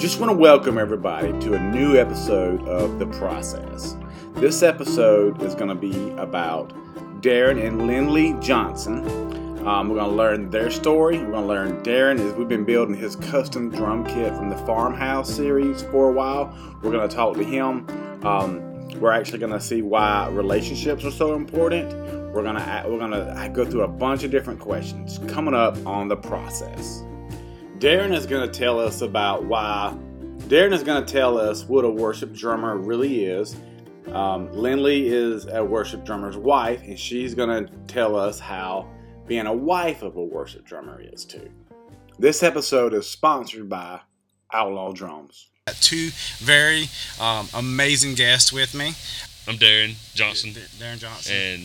Just want to welcome everybody to a new episode of The Process. This episode is going to be about Darren and Linley Johnson. Um, we're going to learn their story. We're going to learn Darren is we've been building his custom drum kit from the Farmhouse series for a while. We're going to talk to him. Um, we're actually going to see why relationships are so important. We're going to we're going to go through a bunch of different questions coming up on the process. Darren is going to tell us about why. Darren is going to tell us what a worship drummer really is. Um, Linley is a worship drummer's wife, and she's going to tell us how being a wife of a worship drummer is too. This episode is sponsored by Outlaw Drums. Got Two very um, amazing guests with me. I'm Darren Johnson, Darren Johnson. and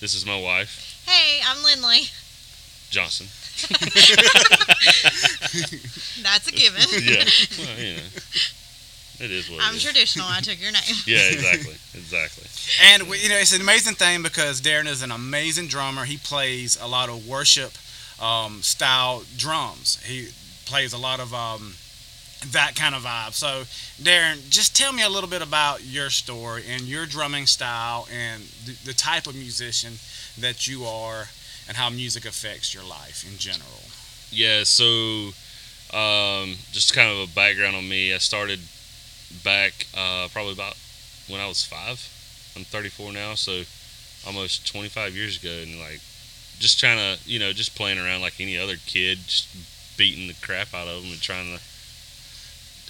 this is my wife, Hey, I'm Linley. Johnson. That's a given. Yeah, well, you know, it is what I'm it is. traditional. I took your name. Yeah, exactly, exactly. And we, you know, it's an amazing thing because Darren is an amazing drummer. He plays a lot of worship um, style drums. He plays a lot of um, that kind of vibe. So, Darren, just tell me a little bit about your story and your drumming style and the, the type of musician that you are and how music affects your life in general. Yeah, so um, just kind of a background on me. I started back uh, probably about when I was five. I'm 34 now, so almost 25 years ago, and like just trying to, you know, just playing around like any other kid, just beating the crap out of them and trying to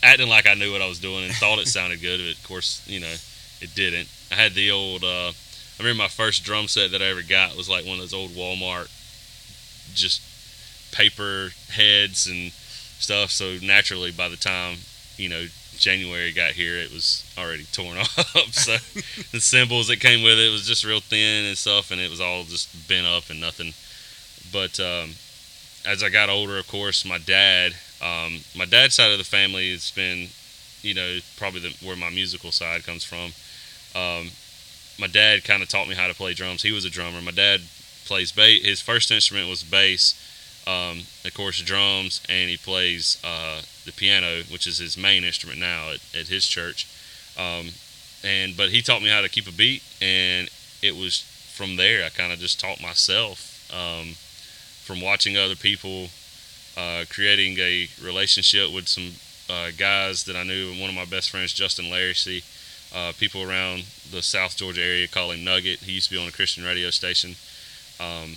acting like I knew what I was doing and thought it sounded good. But of course, you know, it didn't. I had the old. Uh, I remember my first drum set that I ever got was like one of those old Walmart, just paper heads and stuff. So naturally, by the time you know January got here, it was already torn off. so the cymbals that came with it was just real thin and stuff, and it was all just bent up and nothing. But um, as I got older, of course, my dad, um, my dad's side of the family has been, you know, probably the, where my musical side comes from. Um, my dad kind of taught me how to play drums. He was a drummer. My dad plays bass. His first instrument was bass, um, of course, drums, and he plays uh, the piano, which is his main instrument now at, at his church. Um, and but he taught me how to keep a beat, and it was from there I kind of just taught myself um, from watching other people, uh, creating a relationship with some uh, guys that I knew. One of my best friends, Justin Larissy, uh, people around the South Georgia area call him Nugget. He used to be on a Christian radio station. Um,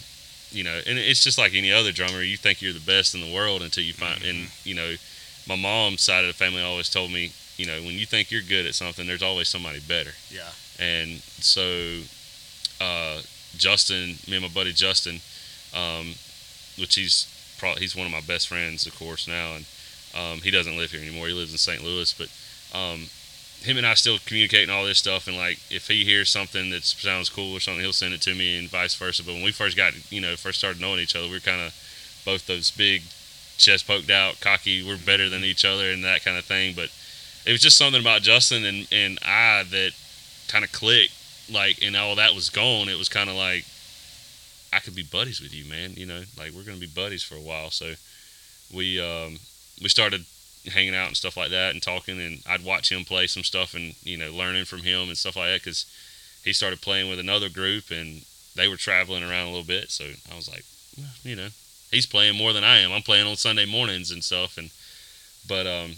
you know, and it's just like any other drummer. You think you're the best in the world until you find, and you know, my mom's side of the family always told me, you know, when you think you're good at something, there's always somebody better. Yeah. And so, uh, Justin, me and my buddy Justin, um, which he's probably he's one of my best friends, of course now, and um, he doesn't live here anymore. He lives in St. Louis, but um, him and I still communicate and all this stuff. And like, if he hears something that sounds cool or something, he'll send it to me, and vice versa. But when we first got, you know, first started knowing each other, we were kind of both those big, chest poked out, cocky. We're better than each other and that kind of thing. But it was just something about Justin and and I that kind of clicked. Like, and all that was gone. It was kind of like I could be buddies with you, man. You know, like we're gonna be buddies for a while. So we um, we started hanging out and stuff like that and talking and I'd watch him play some stuff and you know learning from him and stuff like that because he started playing with another group and they were traveling around a little bit so I was like well, you know he's playing more than I am I'm playing on Sunday mornings and stuff and but um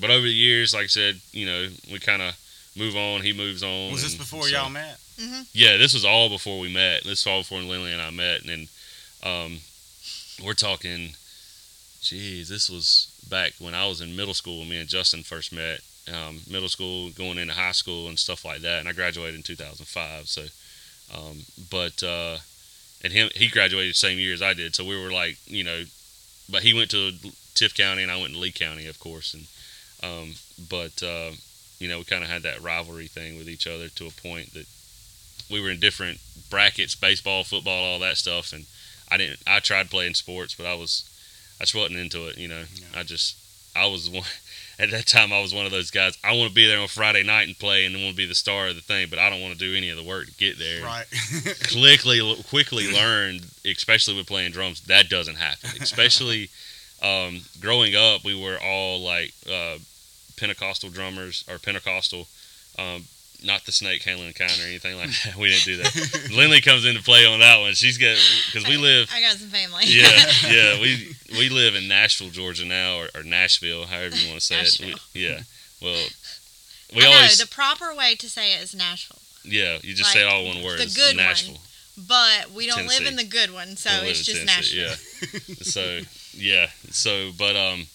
but over the years like I said you know we kind of move on he moves on Was this and before so- y'all met? yeah, this was all before we met. This was all before Linley and I met, and then um, we're talking. Geez, this was back when I was in middle school. when Me and Justin first met. Um, middle school, going into high school, and stuff like that. And I graduated in 2005. So, um, but uh, and him he graduated the same year as I did. So we were like, you know, but he went to Tift County and I went to Lee County, of course. And um, but uh, you know, we kind of had that rivalry thing with each other to a point that we were in different brackets, baseball, football, all that stuff, and I didn't. I tried playing sports, but I was, I just wasn't into it. You know, Yeah. I just, I was one. At that time, I was one of those guys. I want to be there on Friday night and play, and want to be the star of the thing, but I don't want to do any of the work to get there. Right. quickly quickly learned, especially with playing drums, that doesn't happen. Especially um, growing up, we were all like uh, Pentecostal drummers or Pentecostal. Um, not the snake handling kind or anything like that. We didn't do that. Linley comes into play on that one. She's got because we live. I got some family. Yeah, yeah. We we live in Nashville, Georgia now, or, or Nashville, however you want to say it. We, yeah. Well, we I know always the proper way to say it is Nashville, yeah. You just say all one word. the It's good one. Nashville. but we don't live in the good one, so it's just Tennessee, Nashville. Yeah. so yeah. So but um,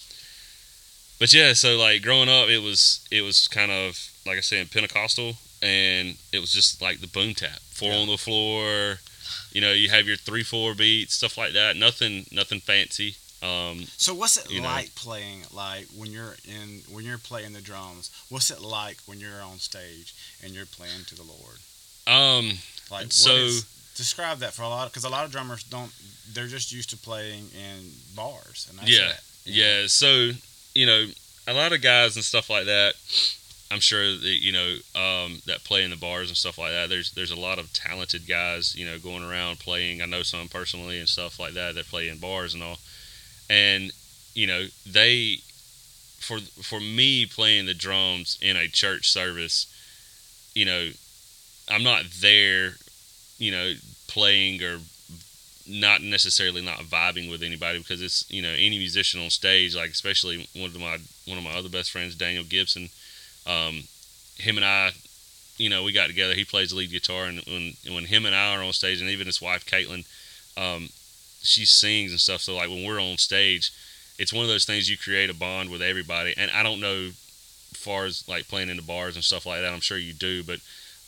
but yeah. So like growing up, it was it was kind of like I said Pentecostal, and it was just like the boom tap, four on the floor. You know, you have your three four beats, stuff like that. Nothing nothing fancy. Um, So what's it You know. like playing like when you're in when you're playing the drums? What's it like when you're on stage and you're playing to the Lord? um, Like So- is- describe that for a lot because a lot of drummers don't they're just used to playing in bars and that's Yeah. it. Yeah, so you know, a lot of guys and stuff like that. I'm sure that you know um, that play in the bars and stuff like that. There's there's a lot of talented guys, you know, going around playing. I know some personally and stuff like that that play in bars and all. And you know, they for for me playing the drums in a church service, you know, I'm not there, you know, playing or not necessarily not vibing with anybody because it's you know any musician on stage like especially one of my one of my other best friends Daniel Gibson um, him and I you know we got together. He plays lead guitar and when when him and I are on stage and even his wife Caitlin um, she sings and stuff. So like when we're on stage it's one of those things you create a bond with everybody. And I don't know far as like playing in the bars and stuff like that I'm sure you do but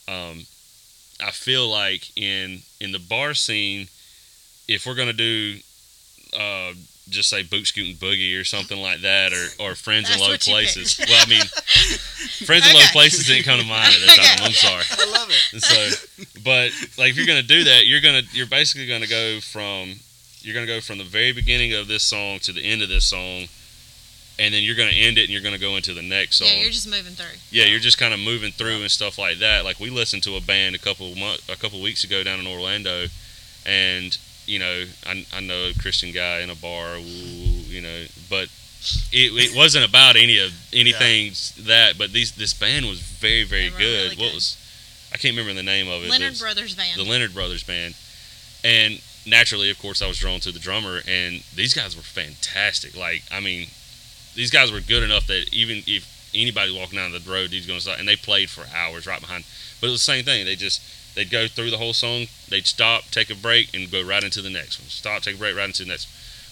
um, I feel like in in the bar scene if we're gonna do uh, just say boot scooting boogie or something like that, or or friends in low places. Well, I mean, friends in low places didn't come to mind at the time. I'm sorry. I love it. And so, but like if you're gonna do that, you're gonna you're basically gonna go from you're gonna go from the very beginning of this song to the end of this song, and then you're gonna end it and you're gonna go into the next song. Yeah, you're just moving through. Yeah, you're just kind of moving through and stuff like that. Like we listened to a band a couple month, a couple weeks ago down in Orlando, and you know, I, I know a Christian guy in a bar, you know, but it, it wasn't about any of anything that. But these this band was very very good. really What good. was I can't remember the name of it Leonard Brothers Band. the Leonard Brothers band, and naturally, of course, I was drawn to the drummer, and these guys were fantastic. Like, I mean, these guys were good enough that even if anybody walking down the road, he's going to stop, and they played for hours right behind. But it was the same thing. They just they'd go through the whole song, they'd stop, take a break, and go right into the next one. Stop, take a break, right into the next.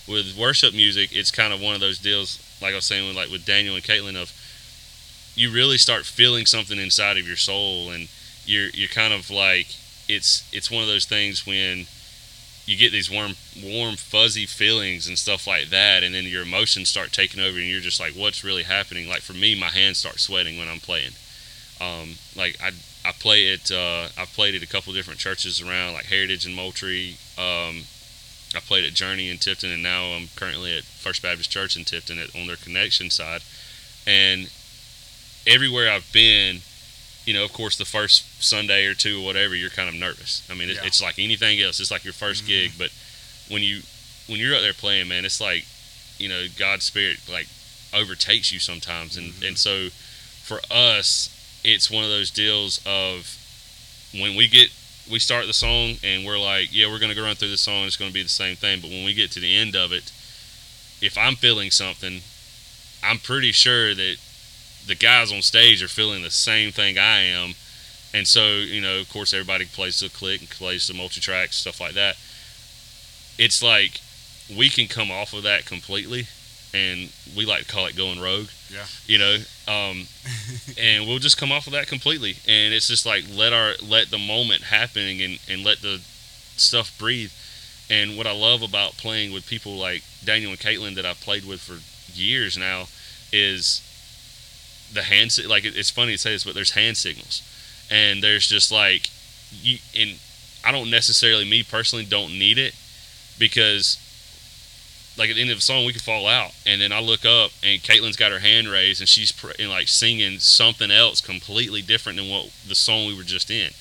With worship music, it's kind of one of those deals, like I was saying, with, like with Daniel and Caitlin, of you really start feeling something inside of your soul, and you're you're kind of like it's it's one of those things when you get these warm warm fuzzy feelings and stuff like that and then your emotions start taking over and you're just like what's really happening like for me my hands start sweating when i'm playing um, like i i play it uh, i've played at a couple different churches around like heritage and moultrie um, i played at journey in Tifton, and now i'm currently at first baptist church in Tifton at, on their connection side and everywhere i've been you know, of course, the first Sunday or two or whatever, you're kind of nervous. I mean, it, Yeah. it's like anything else. It's like your 1st gig, but when you when you're out there playing, man, it's like you know God's spirit like overtakes you sometimes, and and so for us, it's one of those deals of when we get we start the song and we're like, yeah, we're gonna go run through the song. It's gonna be the same thing, but when we get to the end of it, if I'm feeling something, I'm pretty sure that the guys on stage are feeling the same thing I am. And so, you know, of course, everybody plays the click and plays the multi tracks, stuff like that. It's like we can come off of that completely, and we like to call it going rogue. Yeah. You know, um, and we'll just come off of that completely, and it's just like let our let the moment happen and and let the stuff breathe. And what I love about playing with people like Daniel and Caitlin that I've played with for years now is the hand si- like it's funny to say this, but there's hand signals, and there's just like you and I don't necessarily me personally don't need it because like at the end of the song we could fall out, and then I look up and Caitlin's got her hand raised and she's pr- and like singing something else completely different than what the song we were just in,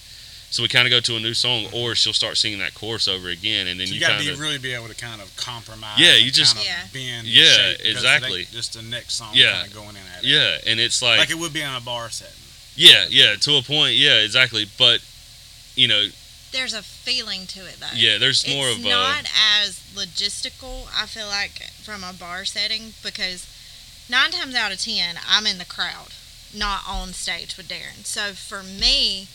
So we kind of go to a new song, or she'll start singing that chorus over again, and then So you, you, gotta be really be able to kind of compromise. Yeah, you just- kind of Yeah. bend. Yeah, shape exactly. they- just the next song. Yeah. kind of going in at it. yeah, and it's like, like it would be on a bar setting. yeah, yeah, to a point, yeah, exactly. But you know, There's a feeling to it though. yeah, there's it's more of a not as logistical. I feel like from a bar setting because nine times out of ten, I'm in the crowd, not on stage with Darren. So for me,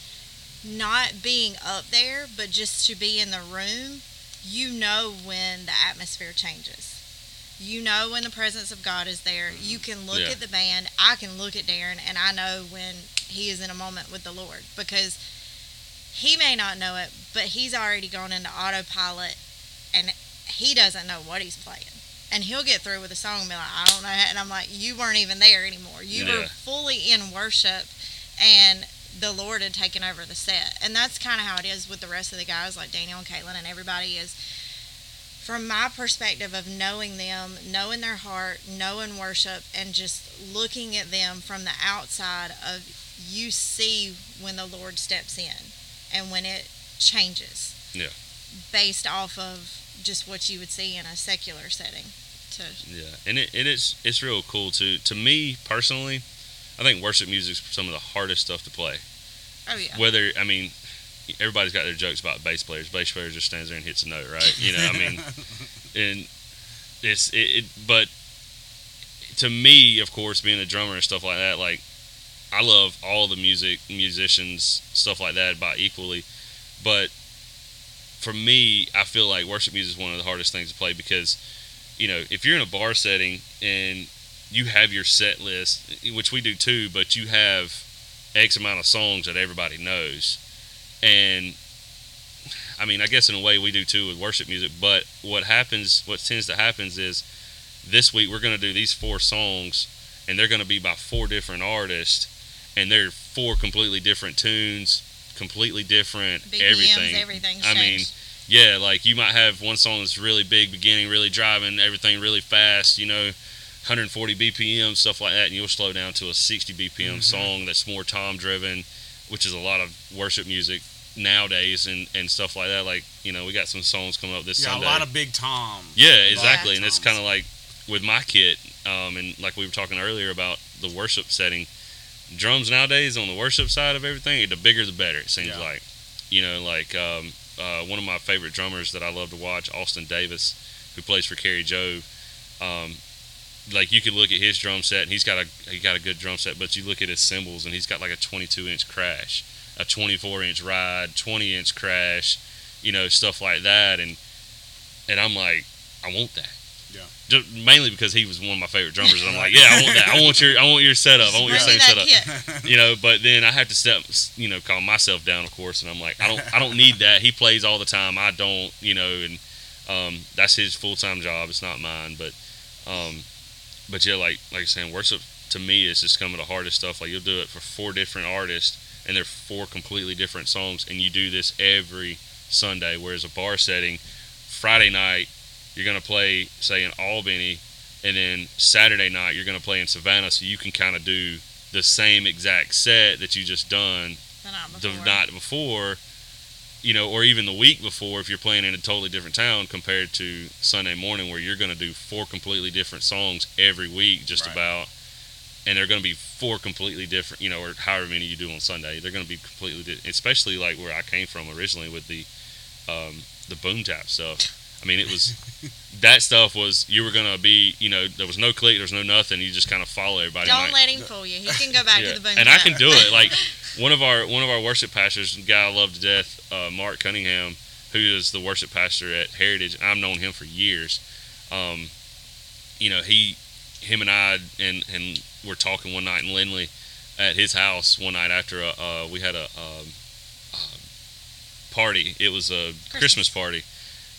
not being up there, but just to be in the room, you know when the atmosphere changes. You know when the presence of God is there. Mm-hmm. You can look Yeah. at the band. I can look at Darren, and I know when he is in a moment with the Lord because he may not know it, but he's already gone into autopilot and he doesn't know what he's playing. And he'll get through with a song and be like, I don't know. And I'm like, you weren't even there anymore. You were fully in worship and the Lord had taken over the set. And that's kind of how it is with the rest of the guys, like Daniel and Caitlin and everybody is. From my perspective of knowing them, knowing their heart, knowing worship, and just looking at them from the outside of you see when the Lord steps in and when it changes. Yeah. Based off of just what you would see in a secular setting. To Yeah, and it, it is it's real cool too. To me personally, I think worship music's some of the hardest stuff to play. oh yeah, Whether I mean, everybody's got their jokes about bass players. Bass player just stands there and hits a note, right? You know, I mean, and it's it, it. But to me, of course, being a drummer and stuff like that, like I love all the music, musicians, stuff like that, about equally. But for me, I feel like worship music is one of the hardest things to play because, you know, if you're in a bar setting and you have your set list, which we do too, but you have X amount of songs that everybody knows, and I mean, I guess in a way we do too with worship music. But what happens, what tends to happen is this week we're going to do these four songs, and they're going to be by four different artists, and they're four completely different tunes, completely different BPMs, everything. everything's I mean, yeah, like you might have one song that's really big beginning, really driving, everything really fast, you know, 140 BPM, stuff like that, and you'll slow down to a 60 BPM Mhm. song that's more tom driven, which is a lot of worship music nowadays and, and stuff like that. Like, you know, we got some songs coming up this Yeah, Sunday. a lot of big tom. Yeah, exactly. And it's kind of like with my kit, um, and like we were talking earlier about the worship setting. Drums nowadays on the worship side of everything, the bigger the better. It seems Yeah. like, you know, like um, uh, one of my favorite drummers that I love to watch, Austin Davis, who plays for Kari Jobe. Um, like you could look at his drum set, and he's got a he got a good drum set, but you look at his cymbals, and he's got like a 22 inch crash, a 24 inch ride, 20 inch crash, you know, stuff like that, and and I'm like, I want that. Mainly because he was one of my favorite drummers, and I'm like, yeah, I want that. I want your, I want your setup. I want your same setup. You know, but then I have to step, you know, calm myself down, of course, and I'm like, I don't, I don't need that. He plays all the time. I don't, you know, and um, that's his full time job. It's not mine, but, um, but yeah, like, like I'm saying, worship to me is just some of the hardest stuff. Like you'll do it for four different artists, and they're four completely different songs, and you do this every Sunday. Whereas a bar setting, Friday night, you're gonna play, say, in Albany, and then Saturday night you're gonna play in Savannah, so you can kind of do the same exact set that you just done The night the before. night before, you know, or even the week before if you're playing in a totally different town compared to Sunday morning where you're going to do four completely different songs every week, just Right. about, and they're going to be four completely different, you know, or however many you do on Sunday, they're going to be completely, di- especially like where I came from originally with the, um, the boom tap stuff. I mean, it was that stuff was you were gonna be, you know, there was no click, there was no nothing. You just kind of follow everybody. Don't Like- let him fool you. He can go back yeah. to the boom. And I can do it. Like one of our one of our worship pastors, guy I love to death, uh, Mark Cunningham, who is the worship pastor at Heritage. I've known him for years. Um, you know, he, him and I, and and we're talking one night in Linley at his house one night after a, uh, we had a um, um, party. It was a Christmas party,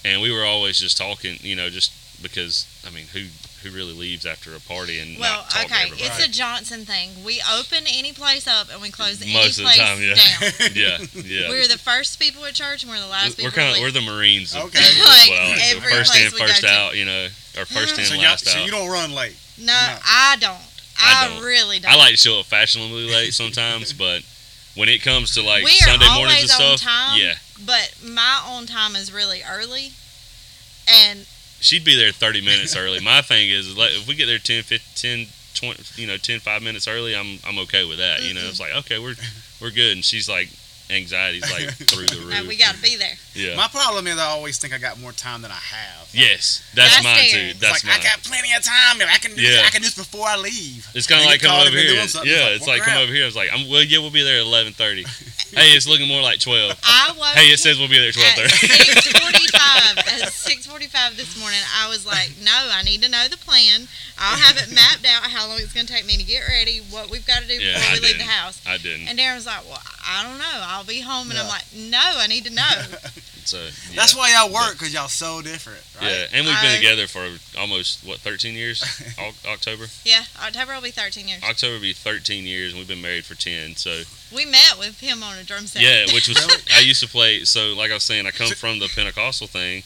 and we were always just talking. You know, just because I mean, who who really leaves after a party and Well, not talk okay, everybody? it's a Johnson thing. We open any place up and we close any Most of the place time, yeah. down. yeah, yeah. We're the first people at church and we're the last we're people. kind of to we're the Marines. Okay. Like, I like. So every first place in, we go first to. out. You know, or first in, So, y'all, last so you don't run late. no, No. I don't. I I, don't. really don't. I like to show up fashionably late sometimes, but when it comes to like we Sunday mornings and always on stuff, time. yeah, But my on time is really early, and she'd be there 30 minutes early. My thing is, like, if we get there 10, 15, 10, 20, you know, 10, 5 minutes early, I'm I'm okay with that. You know, it's like okay, we're we're good, and she's like anxiety's like through the roof. uh, we got to be there. Yeah. My problem is I always think I got more time than I have. yes, that's, That's mine fair. too. That's like mine. I got plenty of time. I can do Yeah. this, I can do this before I leave. It's kind of They like get coming over here. Yeah, It's it's like, like come over here. I was like, I'm well, yeah, we'll be there at 11:30. hey, it's looking more like 12. I woke Hey, it says we'll be there at at 12:30. 6:45. at 6:45 this morning, I was like, "No, I need to know the plan. I'll have it mapped out how long it's going to take me to get ready, what we've got to do Yeah, before I we leave the house." I didn't. And Darren was like, "Well, I don't know. I'll be home." And I'm like, "No, I need to know." So yeah. That's why y'all work because y'all so different, right? Yeah, and we've been I- together for almost what 13 years. October. yeah, October will be 13 years. October will be 13 years, and we've been married for 10. So We met with him on a drum set. yeah, which was Really? I used to play. So like I was saying, I come from the Pentecostal thing,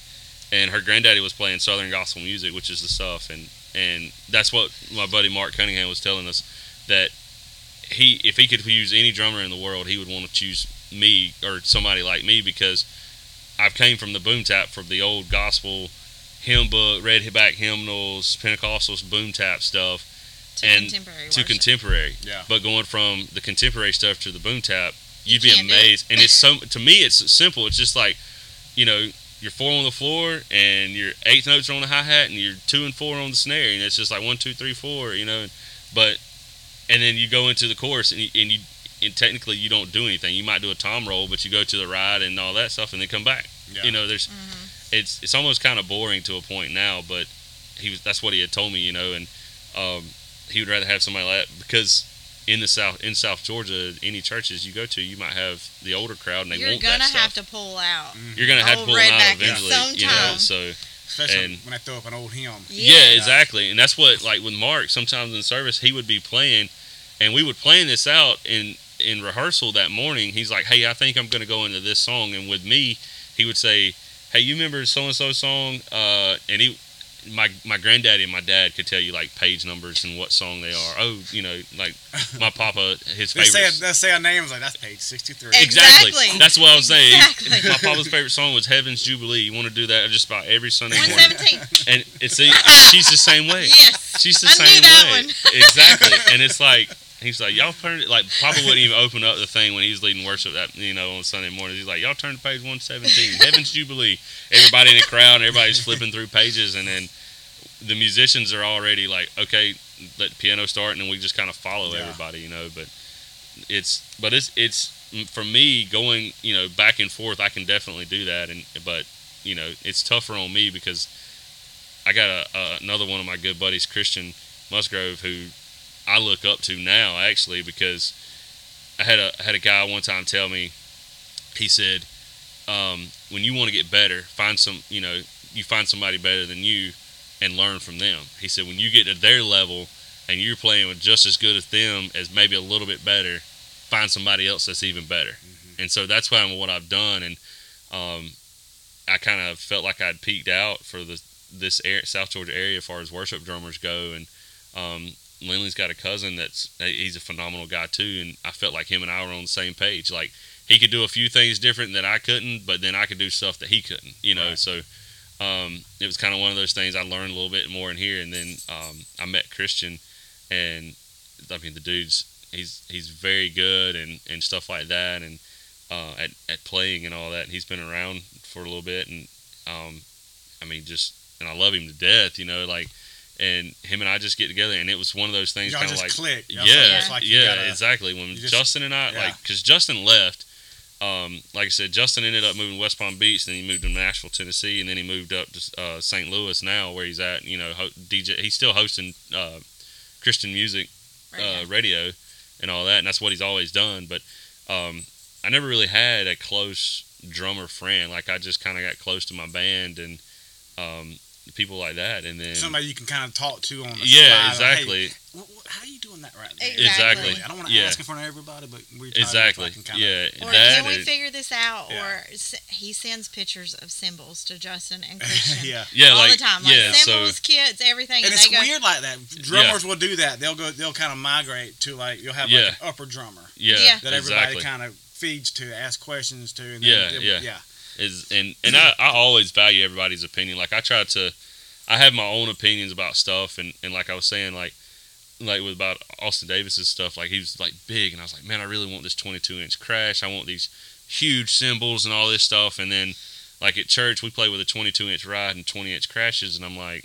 and her granddaddy was playing Southern gospel music, which is the stuff, and and that's what my buddy Mark Cunningham was telling us that he if he could use any drummer in the world, he would want to choose me or somebody like me because I've came from the boom tap from the old gospel hymn book, red back hymnals, Pentecostals boom tap stuff to and contemporary to worship. contemporary. Yeah. But going from the contemporary stuff to the boom tap, You you'd be can't it. amazed. And it's so to me, it's simple. It's just like, you know, you're four on the floor and your eighth notes are on the hi hat and you're two and four on the snare, and it's just like one, two, three, four. You know, but and then you go into the chorus and you, and you and technically you don't do anything. You might do a tom roll, but you go to the ride and all that stuff, and then come back. Yeah. You know, there's Mhm. it's it's almost kind of boring to a point now, but he was that's what he had told me, you know, and um, he would rather have somebody like that because in the south in South Georgia, any churches you go to, you might have the older crowd and they You're want gonna that have stuff. to pull out. You're gonna have to pull them out redback eventually, some you know. So Especially And- when I throw up an old hymn. yeah, exactly, and that's what like with Mark. Sometimes in service, he would be playing, and we would plan this out in in rehearsal that morning. He's like, "Hey, I think I'm gonna go into this song," and with me, he would say, "Hey, you remember so and so song?" Uh, and he, my my granddaddy and my dad could tell you like page numbers and what song they are. Oh, you know, like my papa, his They say, favorite. they say a name. I was like, that's page 63. Exactly. Exactly. That's what I was saying. Exactly. My papa's favorite song was Heaven's Jubilee. You want to do that just about every Sunday morning. 117. And it's she's the same way. Yes. She's the I knew same that way. one. exactly. And it's like he's like, Y'all turn it like Papa wouldn't even open up the thing when he was leading worship that you know, on Sunday morning. He's like, Y'all turn to page one seventeen, Heaven's Jubilee. Everybody in the crowd, everybody's flipping through pages and then the musicians are already like, Okay, let the piano start and then we just kind of follow Yeah. everybody, you know, but it's but it's it's for me going, you know, back and forth I can definitely do that and but you know, it's tougher on me because I got a, a another one of my good buddies, Christian Musgrove, who I look up to now actually because I had a I had a guy one time tell me, he said, um, when you want to get better, find some you know you find somebody better than you and learn from them. He said when you get to their level and you're playing with just as good as them as maybe a little bit better, find somebody else that's even better. And so that's why I'm what I've done and um, I kind of felt like I'd peaked out for the this air, South Georgia area as far as worship drummers go, and um, Linley's got a cousin that's he's a phenomenal guy too, and I felt like him and I were on the same page. Like he could do a few things different that I couldn't, but then I could do stuff that he couldn't, you know. Right. So um, it was kind of one of those things I learned a little bit more in here, and then um, I met Christian, and I mean the dude's he's he's very good and and stuff like that, and uh, at at playing and all that. And he's been around for a little bit, and um, I mean just and I love him to death, you know, like. And him and I just get together, and it was one of those things, kind of like click. Y'all yeah, it's like you yeah, gotta- exactly. When just- Justin and I, yeah. like, because Justin left, um, like I said, Justin ended up moving to West Palm Beach, then he moved to Nashville, Tennessee, and then he moved up to uh, St. Louis now, where he's at. You know, ho- DJ. He's still hosting uh, Christian music Right uh, radio and all that, and that's what he's always done. But um, I never really had a close drummer friend. Like I just kind of got close to my band, and um, people like that, and then Somebody you can kind of talk to on the yeah, slide, like, exactly, hey, what, what, how are you doing that right there? Exactly. Exactly. I don't want to Yeah. ask in front of everybody, but we're exactly, Kind yeah. Or that can we is- figure this out? Yeah. Or he sends pictures of cymbals to Justin and Christian yeah. yeah, all like the time, like yeah, so cymbals, kids, everything, And and, it's they go. weird like that. Drummers will do that. They'll go. They'll kind of migrate to like you'll have like Yeah. an upper drummer yeah, Yeah. that everybody exactly. kind of feeds to, ask questions to. And Yeah, yeah. yeah. Is and and I, I always value everybody's opinion. Like I try to, I have my own opinions about stuff, and and like I was saying, like like with about Austin Davis's stuff, like he was like big, and I was like, man, I really want this 22 inch crash. I want these huge cymbals and all this stuff, and then like at church we play with a 22 inch ride and 20 inch crashes, and I'm like,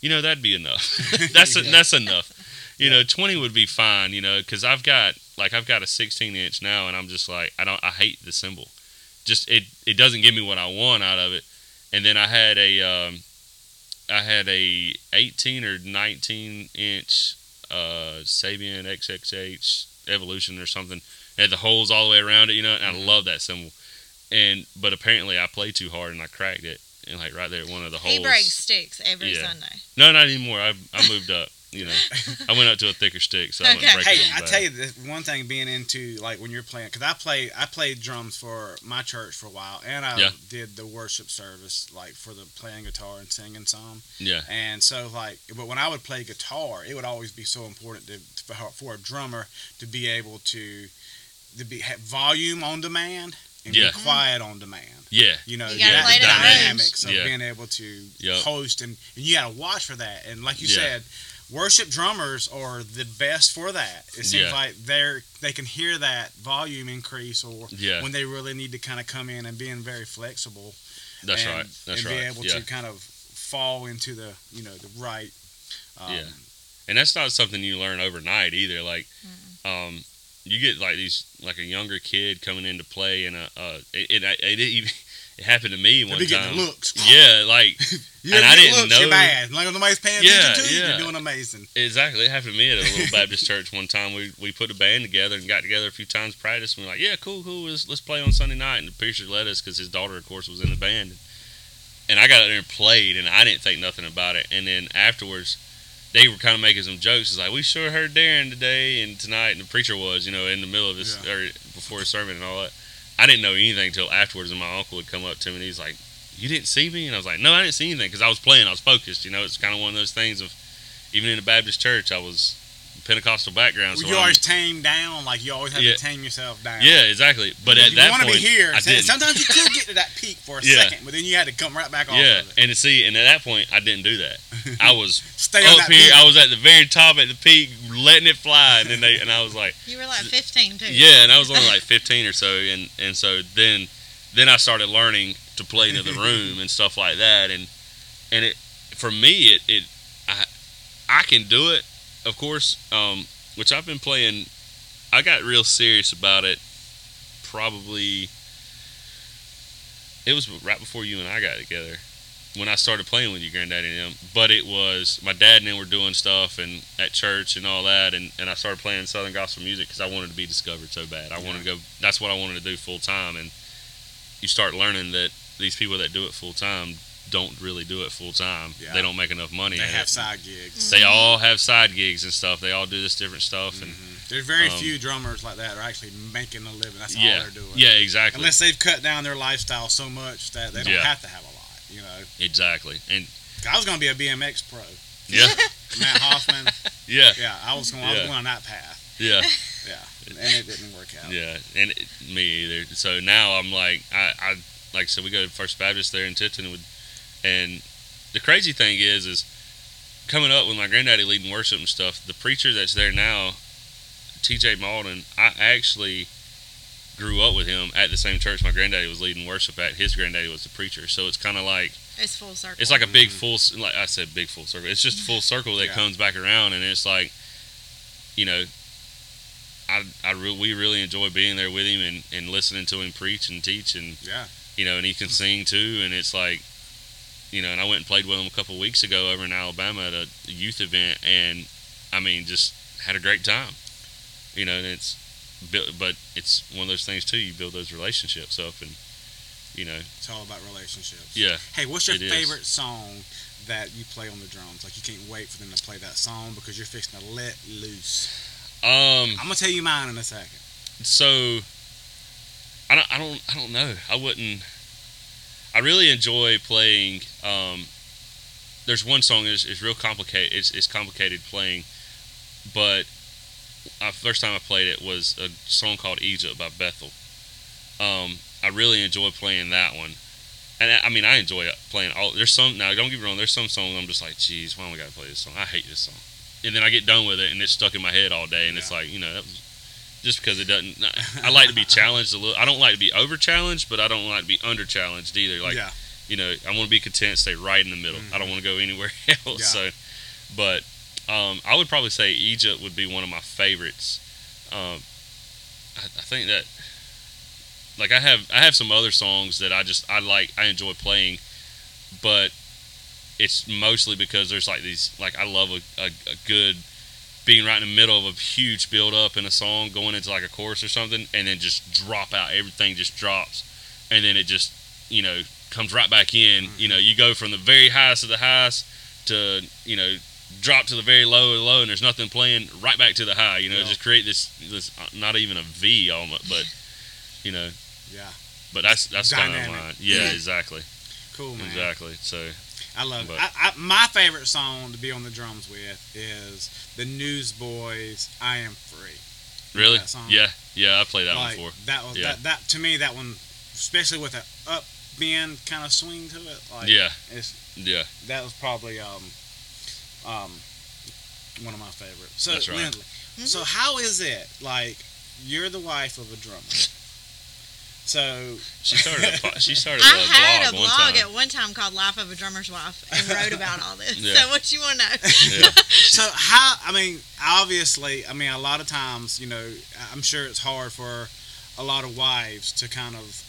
you know, that'd be enough. that's Yeah. that's enough. You know, 20 would be fine. You know, because I've got like I've got a 16 inch now, and I'm just like I don't I hate the cymbal just it it doesn't give me what I want out of it. And then I had a um, I had a 18 or 19 inch uh, Sabian XXH Evolution or something. It had the holes all the way around it, you know, and I love that cymbal. And but apparently I played too hard and I cracked it, and like right there at one of the holes. he breaks sticks every Yeah. Sunday. No, not anymore. I I moved up. You know, I went up to a thicker stick, so I Okay. wouldn't break Hey, it. as I tell you this one thing being into like when you're playing because I play I played drums for my church for a while and I Yeah. did the worship service like for the playing guitar and singing some Yeah, and so like but when I would play guitar it would always be so important to, for, for a drummer to be able to to be have volume on demand and Yeah. be quiet on demand. yeah, You know, You gotta yeah, play the to the dynamics of Yeah. being able to Yep. host and, and you got to watch for that. And like you Yeah. said, worship drummers are the best for that. It seems Yeah. like they're they can hear that volume increase or yeah. when they really need to kind of come in and being very flexible. That's and, right. That's right. and right. be able yeah. to kind of fall into the you know the right. Um, Yeah. and that's not something you learn overnight either. Like, um, you get like these like a younger kid coming into play, and a uh, it, it, it, even it happened to me one time. looks. Yeah, like You and I didn't looks, You're know- bad. Like nobody's paying Yeah, attention to you, yeah. you're doing amazing. exactly. It happened to me at a little Baptist church one time. We we put a band together and got together a few times practice. And we are like, yeah, cool, cool. Let's let's play on Sunday night. And the preacher let us because his daughter, of course, was in the band. And I got out there and played, and I didn't think nothing about it. And then afterwards, they were kind of making some jokes. It's like we sure heard Darren today and tonight, and the preacher was, you know, in the middle of his Yeah. or before his sermon and all that. I didn't know anything until afterwards, and my uncle would come up to me and he's like, "You didn't see me?" And I was like, "No, I didn't see anything because I was playing. I was focused. You know, it's kind of one of those things of even in a Baptist church, I was Pentecostal background. So you I'm- always tame down, like you always have Yeah. to tame yourself down. yeah, exactly. But at you that want point, to be here. I didn't. Sometimes you could get to that peak for a Yeah. second, but then you had to come right back off yeah, of it. and to see, and at that point, I didn't do that. I was Stay up here. peak. I was at the very top at the peak, letting it fly, and then they and I was like, You were like 15 too. yeah, and I was only like 15 or so, and and so then then I started learning to play into the room and stuff like that, and and it for me it it I I can do it, of course, um, which I've been playing. I got real serious about it, probably. It was right before you and I got together when I started playing with your Granddaddy and them. But it was my dad and them were doing stuff and at church and all that, and, and I started playing Southern gospel music because I wanted to be discovered so bad. I wanted to go. That's what I wanted to do full time, and you start learning that these people that do it full time don't really do it full time. Yeah. They don't make enough money. They have it. side gigs. They all have side gigs and stuff. They all do this different stuff, and Mhm. There's very um, few drummers like that are actually making a living. That's yeah, all they're doing. yeah, exactly. Unless they've cut down their lifestyle so much that they don't Yeah. have to have a lot. You know, Exactly. And I was going to be a BMX pro. yeah, Mat Hoffman. yeah, yeah, I was going. I was Yeah. going on that path. yeah, Yeah, and it didn't work out. yeah. And it, me either. So now I'm like, I, I like, so we go to First Baptist there in Tifton, and, and the crazy thing is, is coming up with my granddaddy leading worship and stuff. The preacher that's there now, T.J. Malden, I actually grew up with him at the same church my granddaddy was leading worship at. His granddaddy was the preacher, so it's kind of like It's full circle. It's like a big Mhm. full, s- like I said, big full circle. It's just full circle that Yeah. comes back around, and it's like, you know, I, I re- we really enjoy being there with him and, and listening to him preach and teach, and Yeah. you know, and he can sing too, and it's like, you know, and I went and played with him a couple weeks ago over in Alabama at a youth event, and I mean, just had a great time, you know, and it's, bu- but it's one of those things too. You build those relationships up, and you know, It's all about relationships. yeah. Hey, what's your It is. favorite song that you play on the drums? Like you can't wait for them to play that song because you're fixing to let loose. Um, I'm gonna tell you mine in a second. so I don't, I don't, I don't know. I wouldn't. I really enjoy playing. Um, there's one song is is real complicated. It's, it's complicated playing, but first time I played it was a song called Egypt by Bethel. Um, I really enjoy playing that one, and I, I mean I enjoy playing all. There's some now. Don't get me wrong. There's some songs I'm just like, geez, why do we gotta play this song? I hate this song. And then I get done with it, and it's stuck in my head all day, and it's like, you know, that was just because it doesn't. I like to be challenged a little. I don't like to be over challenged, but I don't like to be under challenged either. Like yeah, you know, I want to be content, stay right in the middle. I don't want to go anywhere else. Yeah. So, but um, I would probably say Egypt would be one of my favorites. Um, I, I think that, like, I have I have some other songs that I just I like I enjoy playing, but it's mostly because there's like these like I love a, a, a good being right in the middle of a huge build up in a song going into like a chorus or something and then just drop out everything just drops and then it just you know comes right back in you know you go from the very highest of the highest to you know drop to the very low the low and there's nothing playing right back to the high you know Yeah. just create this this uh, not even a v almost but you know yeah, but that's that's kind of mine yeah exactly cool man. exactly so I love But- it. I, I, my favorite song to be on the drums with is the Newsboys' "I Am Free." really yeah yeah i played that like one before that was Yeah. that, that to me that one, especially with an up bend kind of swing to it. Like, yeah it's yeah that was probably um um one of my favorites. So That's right. Linley, so how is it like you're the wife of a drummer? So she started a, po- she started a I had a blog one at one time called Life of a Drummer's Wife and wrote about all this. Yeah. So what you want to know? yeah so how I mean obviously I mean a lot of times you know I'm sure it's hard for a lot of wives to kind of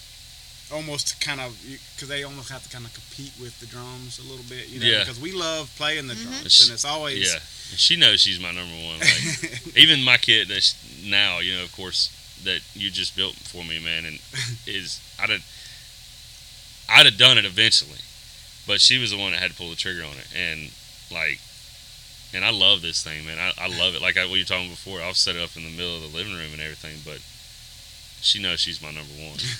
almost kind of because they almost have to kind of compete with the drums a little bit you know Yeah. because we love playing the Mhm. drums and it's always Yeah, she knows she's my number one. Like, even my kid that's now, you know, of course, that you just built for me, man, and is I'd have, I'd have done it eventually, but she was the one that had to pull the trigger on it, and like, and I love this thing, man. I, I love it. Like I, what you were talking before, I'll set it up in the middle of the living room and everything, but she knows she's my number one,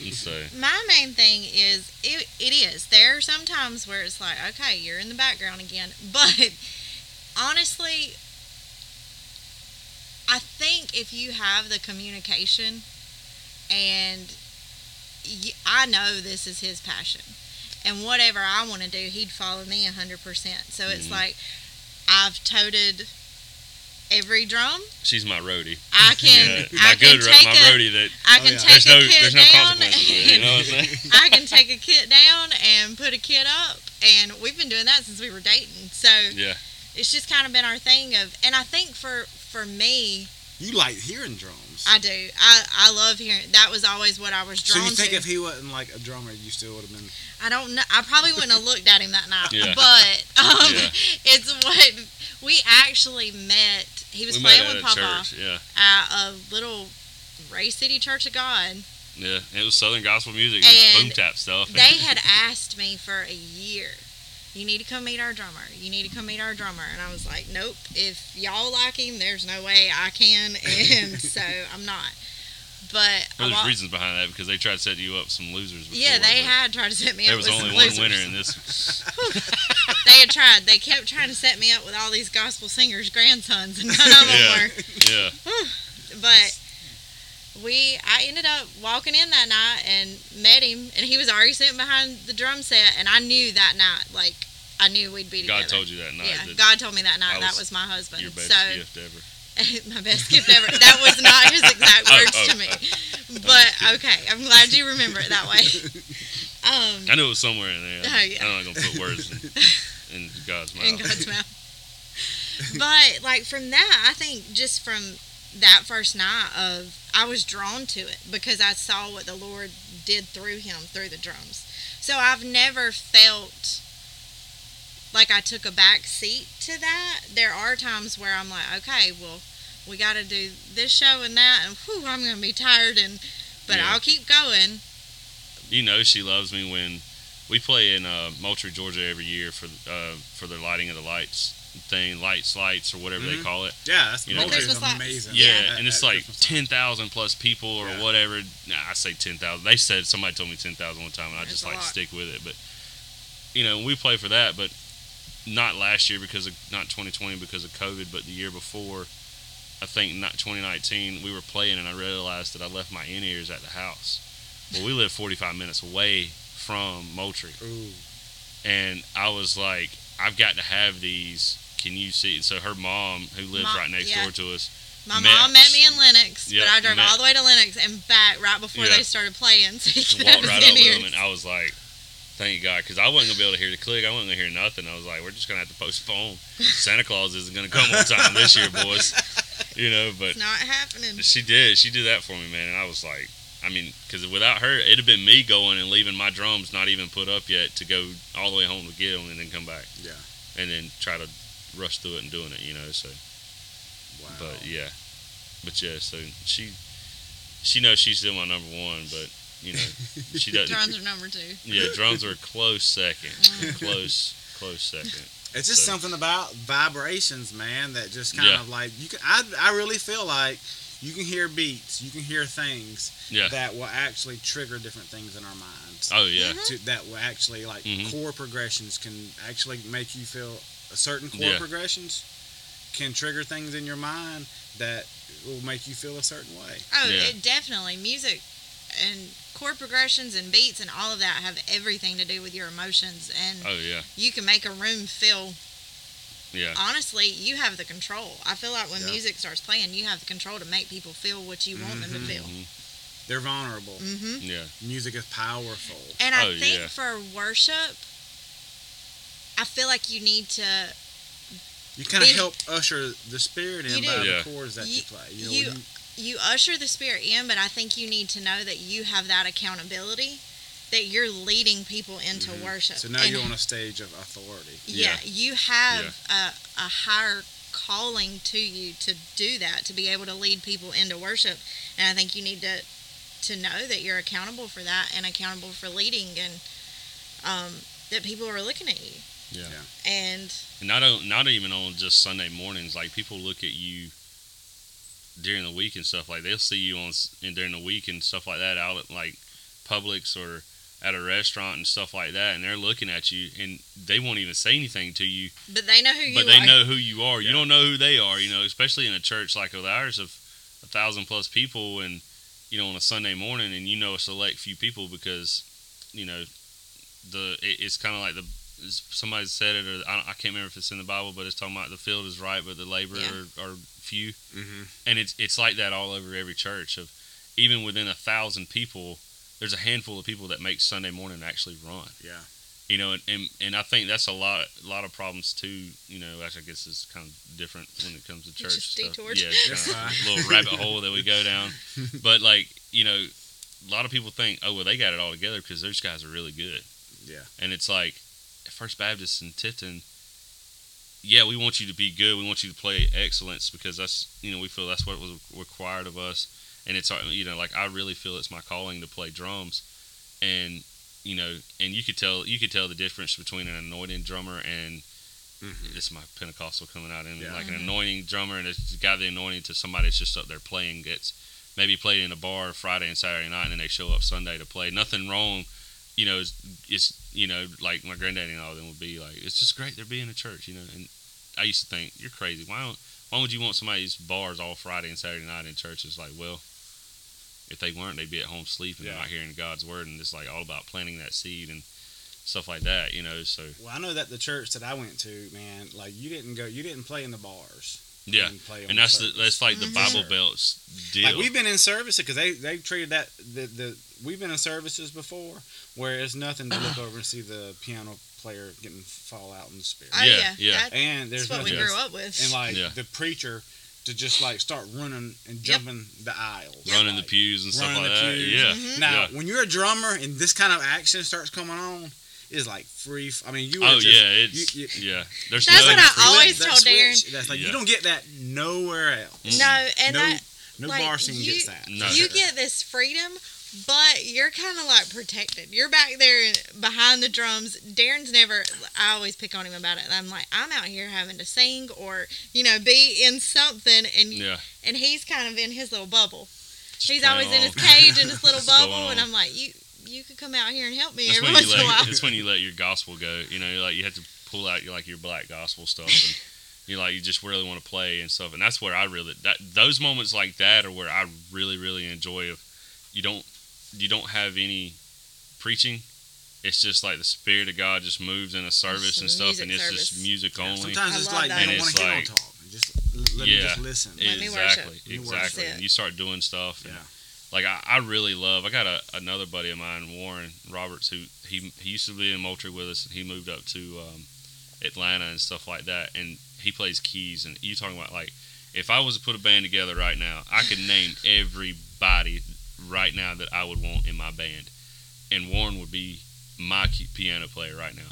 and so My main thing is it, it is. There are some times where it's like, okay, you're in the background again. But honestly, I think if you have the communication and I know this is his passion and whatever I want to do, he'd follow me 100%. So it's Mhm. like I've toted every drum. she's my roadie. I can, Yeah, I my can good, ro- take my a, roadie that I Oh, yeah. take there's a no kid there's no down. consequences. With it, you know what I'm saying? I can take a kit down and put a kit up, and we've been doing that since we were dating. So Yeah, it's just kind of been our thing of, and I think for for me, you like hearing drums I do. I I love hearing. That was always what I was so drawn you think to. if he wasn't like a drummer you still would have been I don't know. I probably wouldn't have looked at him that night, Yeah. but um, Yeah. it's what we actually met. He was we playing with Papa church. Yeah, at a little Ray City Church of God. yeah. It was Southern gospel music, and And boom tap stuff. they had asked me for a year you need to come meet our drummer you need to come meet our drummer and i was like nope if y'all like him there's no way i can and so i'm not but Well, there's reasons behind that because they tried to set you up some losers. Before, yeah they had tried to set me There up There was only one losers. winner in this. they had tried they kept trying to set me up with all these gospel singers grandsons and none of them were Yeah, but we I ended up walking in that night and met him and he was already sitting behind the drum set and I knew that night like I knew we'd be together. God told you that night yeah, that God told me that night I that was was my husband. your best so gift ever. my best gift ever. That was not his exact Oh, words oh, to me. oh. But okay, I'm glad you remember it that way. Um I knew it was somewhere in there. Oh, yeah. I'm not gonna put words in, in God's mouth. in God's mouth. But like from that, I think just from that first night of I was drawn to it because I saw what the Lord did through him through the drums. So I've never felt like I took a back seat to that. There are times where I'm like, okay, well, we got to do this show and that, and whew, I'm going to be tired, and but Yeah. I'll keep going. you know she loves me when we play in uh, Moultrie, Georgia every year for uh, for their lighting of the lights thing, lights, lights, or whatever they Mhm. call it. Yeah, that's You know, Moultrie Christmas lights. amazing. Yeah, Yeah. and it's At- at like ten thousand plus people or Yeah. whatever. Nah, I say ten thousand. They said somebody told me ten thousand one time, and I That's just like lot. stick with it. But you know, we play for that, but not last year because of not 2020 because of COVID, but the year before. I think not 2019 we were playing and I realized that I left my in ears at the house. Well, we live 45 minutes away from Moultrie, Ooh. and I was like, I've got to have these. Can you see? And so her mom, who lives Mom- right next yeah. door to us, My Met- mom met me in Lenox, Yep, but I drove met- all the way to Lenox and back right before Yeah. they started playing, so walked right up with in-ears. them, and I was like, "Thank God," because I wasn't gonna be able to hear the click. I wasn't gonna hear nothing. I was like, "We're just gonna have to postpone. Santa Claus isn't gonna come on time this year, boys." You know, but It's not happening. she did. She did that for me, man, and I was like, I mean, because without her, it'd have been me going and leaving my drums not even put up yet to go all the way home to get them and then come back. Yeah. And then try to rush through it and doing it, you know. So, Wow. but yeah, but yeah. So she, she knows she's still my number one, but you know, she doesn't. Drums are number two. Yeah, drums are a close second. Mm. close, close second. It's just So- something about vibrations, man, that just kind Yeah. of like you can. I I really feel like you can hear beats, you can hear things Yeah. that will actually trigger different things in our minds. Oh yeah. Mhm. To, that will actually like Mhm. chord progressions can actually make you feel a certain chord Yeah. progressions can trigger things in your mind that will make you feel a certain way. Oh, Yeah. it definitely music and chord progressions and beats and all of that have everything to do with your emotions and Oh yeah. you can make a room feel Yeah. honestly you have the control i feel like when Yeah. music starts playing you have the control to make people feel what you want them to feel Mhm. They're vulnerable. hmm Yeah. Music is powerful. and i Oh, think yeah. for worship i feel like you need to You kind of help usher the spirit in by do. Yeah. the chords that you, You- play. You know, you- when you usher the spirit in but i think you need to know that you have that accountability that you're leading people into Mhm. worship So now And you're on a stage of authority. yeah, you have a, a higher calling to you to do that to be able to lead people into worship and i think you need to to know that you're accountable for that and accountable for leading and um, that people are looking at you Yeah. Yeah. and And not on, not even on just Sunday mornings. Like people look at you during the week and stuff. Like they'll see you on and during the week and stuff like that out at like Publix or at a restaurant and stuff like that, and they're looking at you and they won't even say anything to you, but they know who you but they are know who you are. You don't know who they are. You know, especially in a church like ours of a thousand plus people, and you know on a Sunday morning, and you know a select few people because you know the it, it's kind of like the somebody said it or I, I can't remember if it's in the Bible, but it's talking about the field is right, but the labor Yeah. are, are few, Mm-hmm. and it's it's like that all over every church. Of even within a thousand people, there's a handful of people that make Sunday morning actually run. Yeah. You know, and, and, and I think that's a lot a lot of problems too. You know, actually, I guess it's kind of different when it comes to church just stuff. detoured. Yeah, it's kind of a little rabbit hole that we go down. But like, you know, a lot of people think, oh well, they got it all together because those guys are really good. Yeah. And it's like First Baptist in Tifton. Yeah, we want you to be good. We want you to play excellence because that's you know we feel that's what was required of us. And it's our- you know like I really feel it's my calling to play drums, and you know and you could tell you could tell the difference between an anointed drummer and Mm-hmm. this is my Pentecostal coming out and Yeah. like an Mhm. anointing drummer and it's got the anointing to somebody that's just up there playing gets maybe played in a bar Friday and Saturday night and then they show up Sunday to play. Nothing wrong, you know, it's, it's you know, like my granddaddy and all of them would be like, It's just great they're being a church, you know. And I used to think, You're crazy. Why don't why would you want somebody's bars all Friday and Saturday night in church? It's like, well, if they weren't, they'd be at home sleeping Yeah. not hearing God's word and it's like all about planting that seed and stuff like that, you know. So Well, I know that the church that I went to, man, like you didn't go, you didn't play in the bars. yeah. Play And that's the service. that's like the. Bible Sure. Belt's deal. Like we've been in services because they they treated that the the we've been in services before where it's nothing to look over and see the piano player getting fall out in the spirit, oh Yeah, yeah, yeah. And there's that's what we nothing grew up with and like Yeah. the preacher to just like start running and Yep. jumping the aisles, running the pews and stuff like the that. pews. Yeah. Mhm. Now, yeah. when you're a drummer and this kind of action starts coming on, it's like free. f- I mean, you. Oh just, yeah, it's you- you- yeah. There's That's what I flip always that told switch, Darren. That's like Yeah. you don't get that nowhere else. No and no, that no like, bar scene you- gets that. No. you get this freedom But you're kind of like protected. You're back there behind the drums. Darren's never. I always pick on him about it. I'm like, I'm out here having to sing or you know be in something, and Yeah. and he's kind of in his little bubble. Just he's always in his cage in his little bubble, and? I'm like, you you could come out here and help me That's every when once you in a let while. that's when you let your gospel go. You know, like you have to pull out your like your black gospel stuff and you like you just really want to play and stuff. And that's where I really that those moments like that are where I really really enjoy. If you don't you don't have any preaching, it's just like the spirit of God just moves in a service Just and stuff, and it's service. just music Yeah, only. Sometimes I it's like that. they And don't want it's to hear like- no talk. Just let Yeah. them just listen. Let exactly, You exactly. And you start doing stuff. And Yeah. like I, I really love. I got a, another buddy of mine, Warren Roberts, who he he used to be in Moultrie with us, and he moved up to um, Atlanta and stuff like that. And he plays keys. And you talking about like, if I was to put a band together right now, I could name everybody right now that I would want in my band, and Warren would be my piano player right now.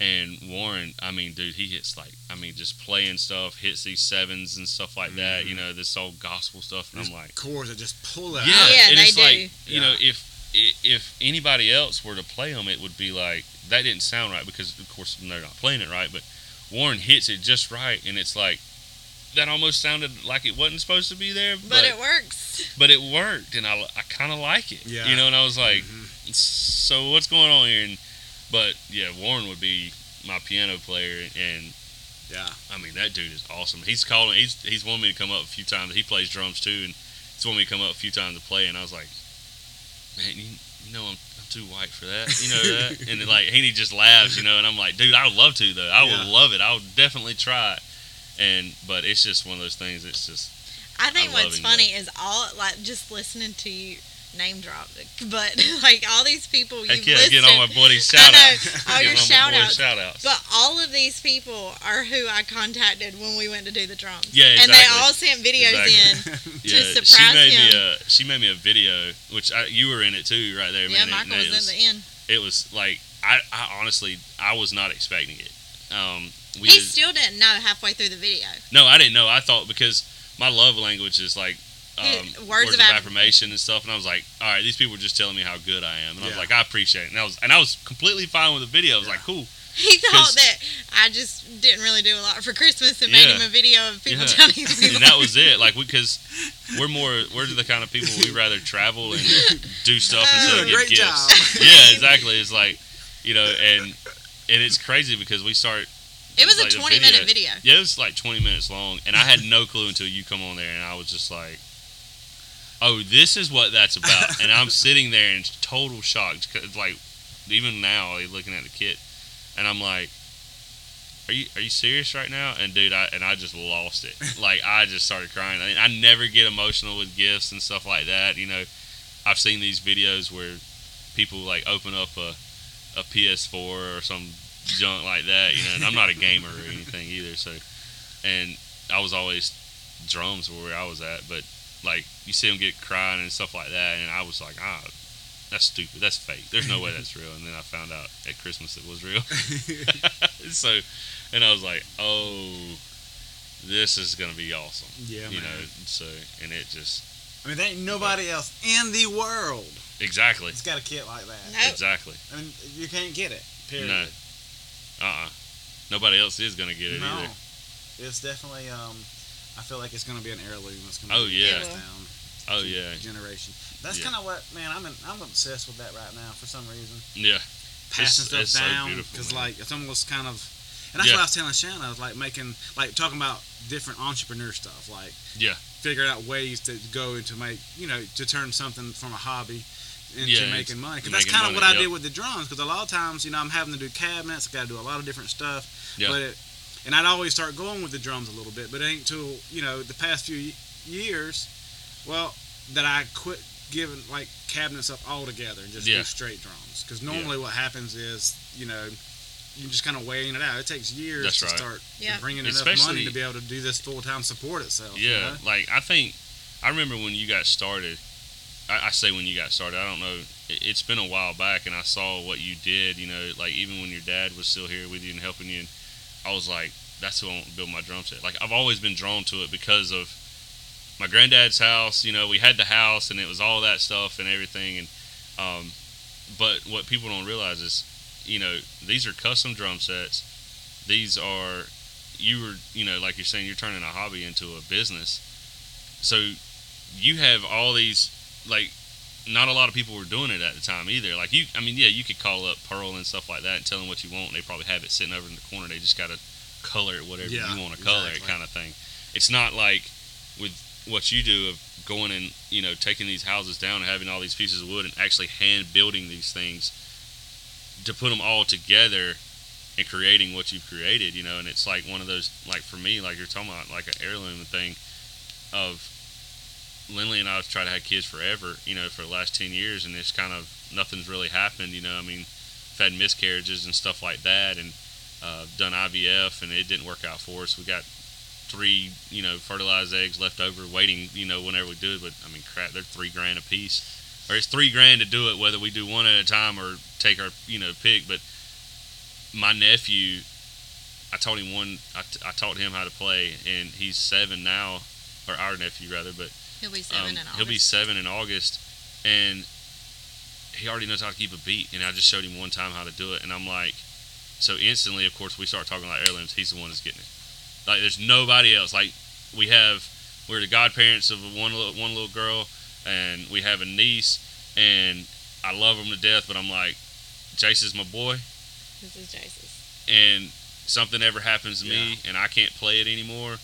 And Warren, I mean, dude, he hits like, I mean, just playing stuff, hits these sevens and stuff like that. You mm-hmm. know, this old gospel stuff, and There's I'm like. chords that just pull it Yeah, out. Yeah, and they it's do. like you Yeah. know if if anybody else were to play them, it would be like that didn't sound right because of course they're not playing it right. But Warren hits it just right, and it's like that almost sounded like it wasn't supposed to be there, but but it works. but it worked, and I, I kind of like it. Yeah. you know, and I was like, Mhm. so what's going on here? And but yeah, Warren would be my piano player, and Yeah. I mean, that dude is awesome. He's calling. He's he's wanted me to come up a few times. He plays drums too, and he's wanted me to come up a few times to play. And I was like, man, you, you know, I'm, I'm too white for that. You know that? and then, like he just laughs, you know. And I'm like, dude, I would love to though. I Yeah. would love it. I would definitely try it. And but it's just one of those things. It's just I think I love what's funny is all like just listening to you name drop, but like all these people you've heck yeah, listed. get on my buddy shout out. all your shout boy outs. shout outs. But all of these people are who I contacted when we went to do the drums. Yeah, exactly. And they all sent videos Exactly. in. yeah, surprise she made me him. a she made me a video, which I, you were in it too, right there, Yeah, man. Michael and it was in the end. it was like I, I honestly I was not expecting it. Um, we He did- still didn't know halfway through the video. no, I didn't know. I thought because my love language is like um, He- words, words of, of affirmation and stuff, and I was like, all right, these people are just telling me how good I am, and I was like, I appreciate it. And I was and I was completely fine with the video. I was Yeah. like, cool. He thought that I just didn't really do a lot for Christmas and made him a video of people Yeah. telling him. he and that was it. Like because we're more we're the kind of people we rather travel and do stuff Uh, instead of did a give great gifts. job. yeah, exactly. It's like you know, and and it's crazy because we start It was like a 20 video. minute video. Yeah, it was like 20 minutes long, and I had no clue until you come on there, and I was just like, "Oh, this is what that's about." and I'm sitting there in total shock, 'cause, like even now, looking at the kit, and I'm like, "Are you are you serious right now?" And dude, I and I just lost it. like I just started crying. I, I never get emotional with gifts and stuff like that. You know, I've seen these videos where people like open up a a PS4 or some junk like that, you know. And I'm not a gamer or anything either, so. And I was always drums were where I was at, but like you see them get crying and stuff like that, and I was like, ah, that's stupid, that's fake. There's no way that's real. And then I found out at Christmas it was real. so, and I was like, oh, this is gonna be awesome, Yeah, you man. know. So, and it just I mean, there ain't nobody else in the world exactly, It's got a kit like that. Nope. exactly. I mean, you can't get it. Period. No. Uh, uh nobody else is gonna get it No. either. It's definitely. Um, I feel like it's going to be an heirloom. That's going to Oh, be yeah. passed down Oh to yeah, generation. That's Yeah. kind of what man. I'm in, I'm obsessed with that right now for some reason. yeah. Passing It's- stuff it's down because man. like it's almost kind of. And that's Yeah. what I was telling Shannon. I was like making like talking about different entrepreneur stuff, like Yeah. figuring out ways to go into make you know to turn something from a hobby into Yeah, making money. Because into that's kind of what I yep. did with the drums. Because a lot of times, you know, I'm having to do cabinets. I got to do a lot of different stuff. Yeah. But it, and I'd always start going with the drums a little bit, but it ain't till you know the past few years, well, that I quit giving like cabinets up altogether and just Yeah. do straight drums. Because normally what happens is, you know. You're just kind of weighing it out. It takes years That's to right. start Yeah. bringing enough money to be able to do this full time support itself. you Yeah, know? like I think I remember when you got started. I, I say when you got started. I don't know. It, it's been a while back, and I saw what you did. You know, like even when your dad was still here with you and helping you, and I was like, that's who I want to build my drum set. Like I've always been drawn to it because of my granddad's house. You know, we had the house and it was all that stuff and everything. And um, but what people don't realize is, you know, these are custom drum sets. These are you were you know like you're saying you're turning a hobby into a business. So you have all these like not a lot of people were doing it at the time either. Like you, I mean, yeah, you could call up Pearl and stuff like that and tell them what you want. They probably have it sitting over in the corner. They just got to color it whatever Yeah, you want to color it, kind of thing. It's not like with what you do of going and you know taking these houses down and having all these pieces of wood and actually hand building these things to put them all together and creating what you've created. You know, and it's like one of those like for me, like you're talking about, like an heirloom thing of Linley and I have tried to have kids forever, you know, for the last 10 years, and it's kind of nothing's really happened, you know. I mean, we've had miscarriages and stuff like that, and uh, done IVF, and it didn't work out for us. We got three, you know, fertilized eggs left over waiting, you know, whenever we do it, but I mean, crap, they're three grand a piece. Or it's three grand to do it, whether we do one at a time or take our, you know, pick. But my nephew, I taught him one, I, t- I taught him how to play, and he's seven now, or our nephew rather, but He'll be seven um, in August. he'll be seven in August, and he already knows how to keep a beat. And I just showed him one time how to do it, and I'm like, so instantly, of course, we start talking about heirlooms. He's the one that's getting it. Like, there's nobody else. Like, we have, we're the godparents of one little one little girl, and we have a niece, and I love him to death. But I'm like, Jace is my boy, This is Jace's. and something ever happens to me, and I can't play it anymore,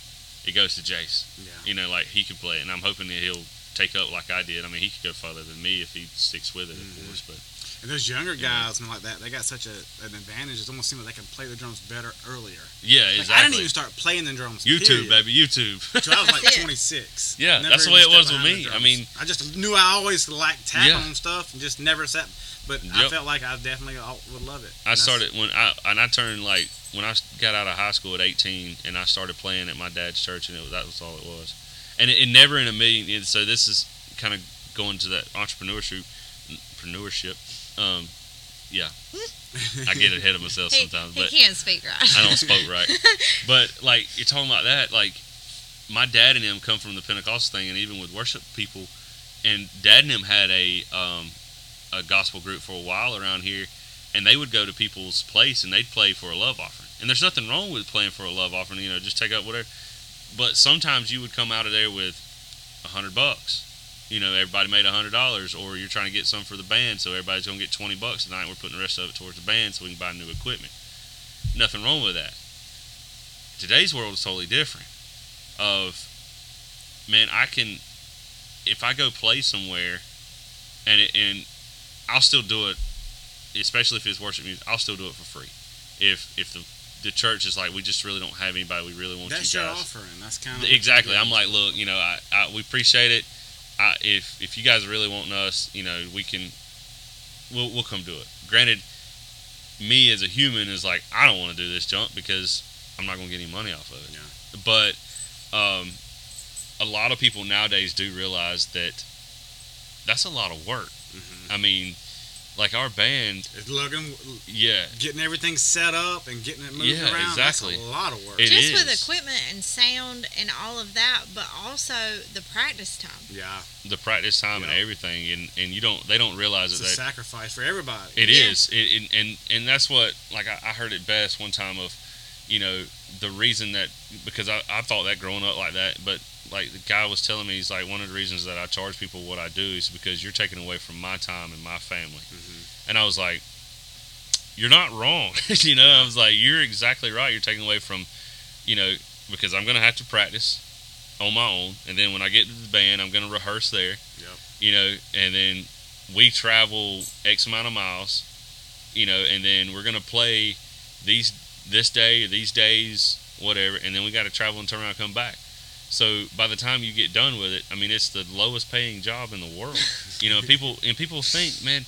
it goes to Jace Yeah. you know, like he could play it, and I'm hoping that he'll take up like I did. I mean, he could go further than me if he sticks with it, of Mhm. course. But And those younger guys and like that, they got such a, an advantage. It almost seems like they can play the drums better earlier. yeah, Like, exactly. I didn't even start playing the drums. YouTube, period, baby, YouTube. Till I was like 26. Yeah, Never that's the way it was with me. I mean- I just knew I always liked tapping Yeah. on stuff and just never sat. But I felt like I definitely would love it. I And that's- started when I and I turned like when I got out of high school at 18, and I started playing at my dad's church, and it was, that was all it was. And it, it never in a million. and So this is kind of going to that entrepreneurship, entrepreneurship. Um, yeah, I get ahead of myself He, sometimes, he but can't speak right. I don't spoke right. But like you're talking about that, like my dad and him come from the Pentecostal thing, and even with worship people, and dad and him had a um, a gospel group for a while around here, and they would go to people's place and they'd play for a love offering. And there's nothing wrong with playing for a love offering, you know, just take out whatever. But sometimes you would come out of there with a hundred bucks. You know, everybody made a hundred dollars, or you're trying to get some for the band, so everybody's gonna get twenty bucks tonight. We're putting the rest of it towards the band, so we can buy new equipment. Nothing wrong with that. Today's world is totally different. Of man, I can if I go play somewhere, and it, and I'll still do it, especially if it's worship music. I'll still do it for free. If if the the church is like, we just really don't have anybody. We really want That's you your offering. That's kind of Exactly. I'm like, look, you know, I, I we appreciate it. I, if if you guys are really wanting us, you know, we can, we'll we'll come do it. Granted, me as a human is like, I don't want to do this junk because I'm not gonna get any money off of it. Yeah. But um, a lot of people nowadays do realize that that's a lot of work. Hmm I mean, like our band, It's looking, yeah, getting everything set up and getting it moved Yeah, around. exactly. That's a lot of work. It Just with equipment and sound and all of that, but also the practice time. yeah, the practice time and everything, and and you don't they don't realize it's that a that sacrifice for everybody. It Yeah. is, It, it, and and that's what like I, I heard it best one time of, you know, the reason that because I, I thought that growing up like that, but like the guy was telling me he's like one of the reasons that I charge people what I do is because you're taking away from my time and my family, Mhm. and I was like, you're not wrong, you know. I was like, you're exactly right. You're taking away from, you know, because I'm gonna have to practice on my own, and then when I get to the band, I'm gonna rehearse there. Yep. You know, and then we travel X amount of miles, you know, and then we're gonna play these this day these days, whatever, and then we got to travel and turn around and come back. So by the time you get done with it, I mean it's the lowest paying job in the world. you know, people and people think, man,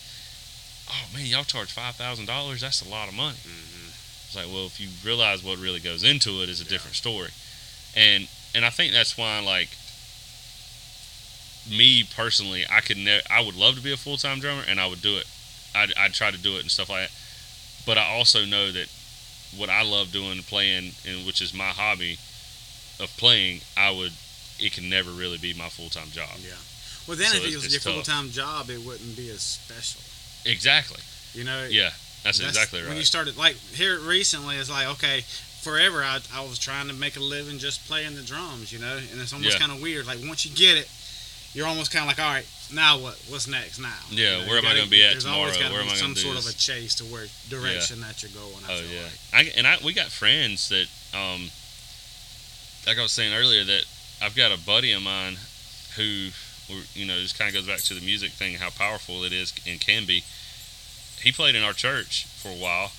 oh man, y'all charge five thousand dollars. That's a lot of money. Mhm. It's like, well, if you realize what really goes into it, is a Yeah. different story. And and I think that's why, like, me personally, I could ne- I would love to be a full time drummer, and I would do it. I'd, I'd try to do it and stuff like that. But I also know that what I love doing, playing, and which is my hobby of playing, I would it can never really be my full time job. Yeah. Well, then So if it was your full time job, it wouldn't be as special. Exactly. You know. Yeah, that's, That's exactly right. When you started, like here recently, it's like okay, forever I, I was trying to make a living just playing the drums, you know, and it's almost Yeah. kind of weird. Like once you get it, you're almost kind of like, all right, now what? What's next now? Yeah, You know, where am I gonna be at there's always tomorrow? gotta Where be am I some sort of a chase to where direction that you're going. I Oh feel yeah, like. I, and I we got friends that um, like I was saying earlier that I've got a buddy of mine who, you know, just kind of goes back to the music thing, how powerful it is and can be. He played in our church for a while,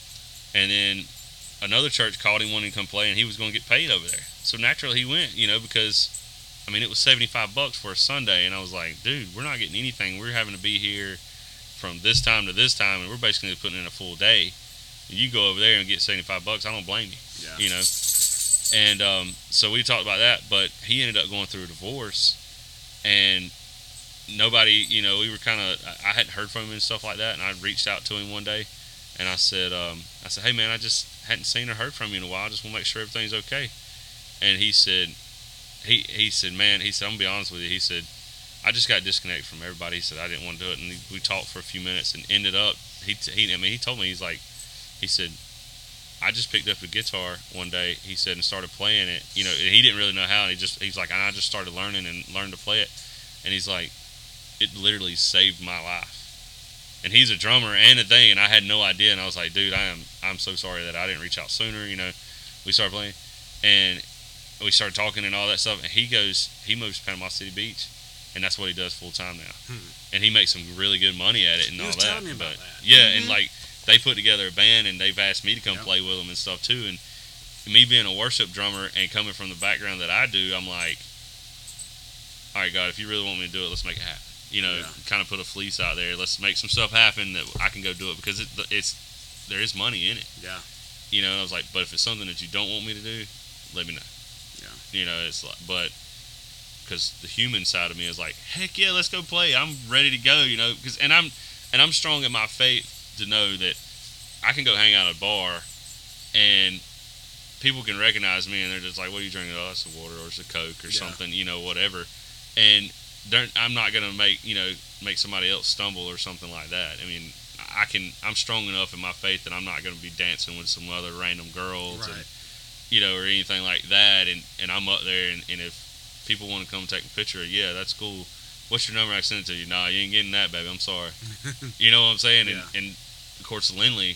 and then another church called him wanting to come play, and he was going to get paid over there. So naturally he went, you know, because I mean it was seventy five bucks for a Sunday, and I was like, dude, we're not getting anything. We're having to be here from this time to this time, and we're basically putting in a full day. You go over there and get seventy five bucks. I don't blame you Yeah. you know. And um, so we talked about that, but he ended up going through a divorce, and nobody, you know, we were kind of, I hadn't heard from him and stuff like that, and I reached out to him one day, and I said, um, I said, hey man, I just hadn't seen or heard from you in a while. I just want to make sure everything's okay. And he said, he he said, man, he said, I'm gonna be honest with you. He said, I just got disconnected from everybody. He said I didn't want to do it, and we talked for a few minutes, and ended up, he, he I mean, he told me he's like, he said, I just picked up a guitar one day. He said and started playing it. You know, and he didn't really know how. And he just he's like, and I just started learning and learned to play it. And he's like, it literally saved my life. And he's a drummer and a thing, and I had no idea. And I was like, dude, I am I'm so sorry that I didn't reach out sooner. You know, we started playing, and we started talking and all that stuff. And he goes, he moves to Panama City Beach, and that's what he does full time now. Hmm. And he makes some really good money at it and He all was that. me about but that. yeah, and Mhm. like they put together a band and they've asked me to come play with them and stuff too. And me being a worship drummer and coming from the background that I do, I'm like, all right, God, if you really want me to do it, let's make it happen. You know, Yeah. kind of put a fleece out there. Let's make some stuff happen that I can go do it because it, it's there is money in it. Yeah. You know, and I was like, but if it's something that you don't want me to do, let me know. Yeah. You know, it's like, but because the human side of me is like, heck yeah, let's go play. I'm ready to go. You know, because and I'm and I'm strong in my faith to know that I can go hang out at a bar and people can recognize me and they're just like, what are you drinking? Oh, it's a water or it's a Coke or Yeah. something, you know, whatever. And I'm not gonna make you know make somebody else stumble or something like that. I mean, I can. I'm strong enough in my faith that I'm not gonna be dancing with some other random girls and you know, or anything like that. And, and I'm up there, and, and if people want to come take a picture, yeah, that's cool. What's your number? I sent it to you. Nah, you ain't getting that, baby. I'm sorry. you know what I'm saying? And, Yeah. and of course, Linley,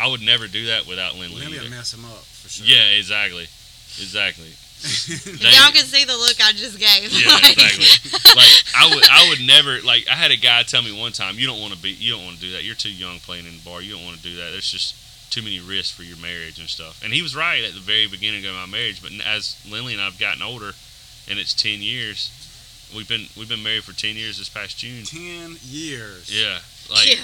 I would never do that without Linley. Let me either. mess him up for sure. Yeah, exactly, exactly. They- y'all could see the look I just gave. Yeah, like- exactly. like I would, I would never like. I had a guy tell me one time, "You don't want to be, you don't want to do that. You're too young playing in the bar. You don't want to do that. There's just too many risks for your marriage and stuff." And he was right at the very beginning of my marriage. But as Linley and I've gotten older, and it's ten years, we've been we've been married for ten years this past June. Ten years. Yeah, like, Yeah.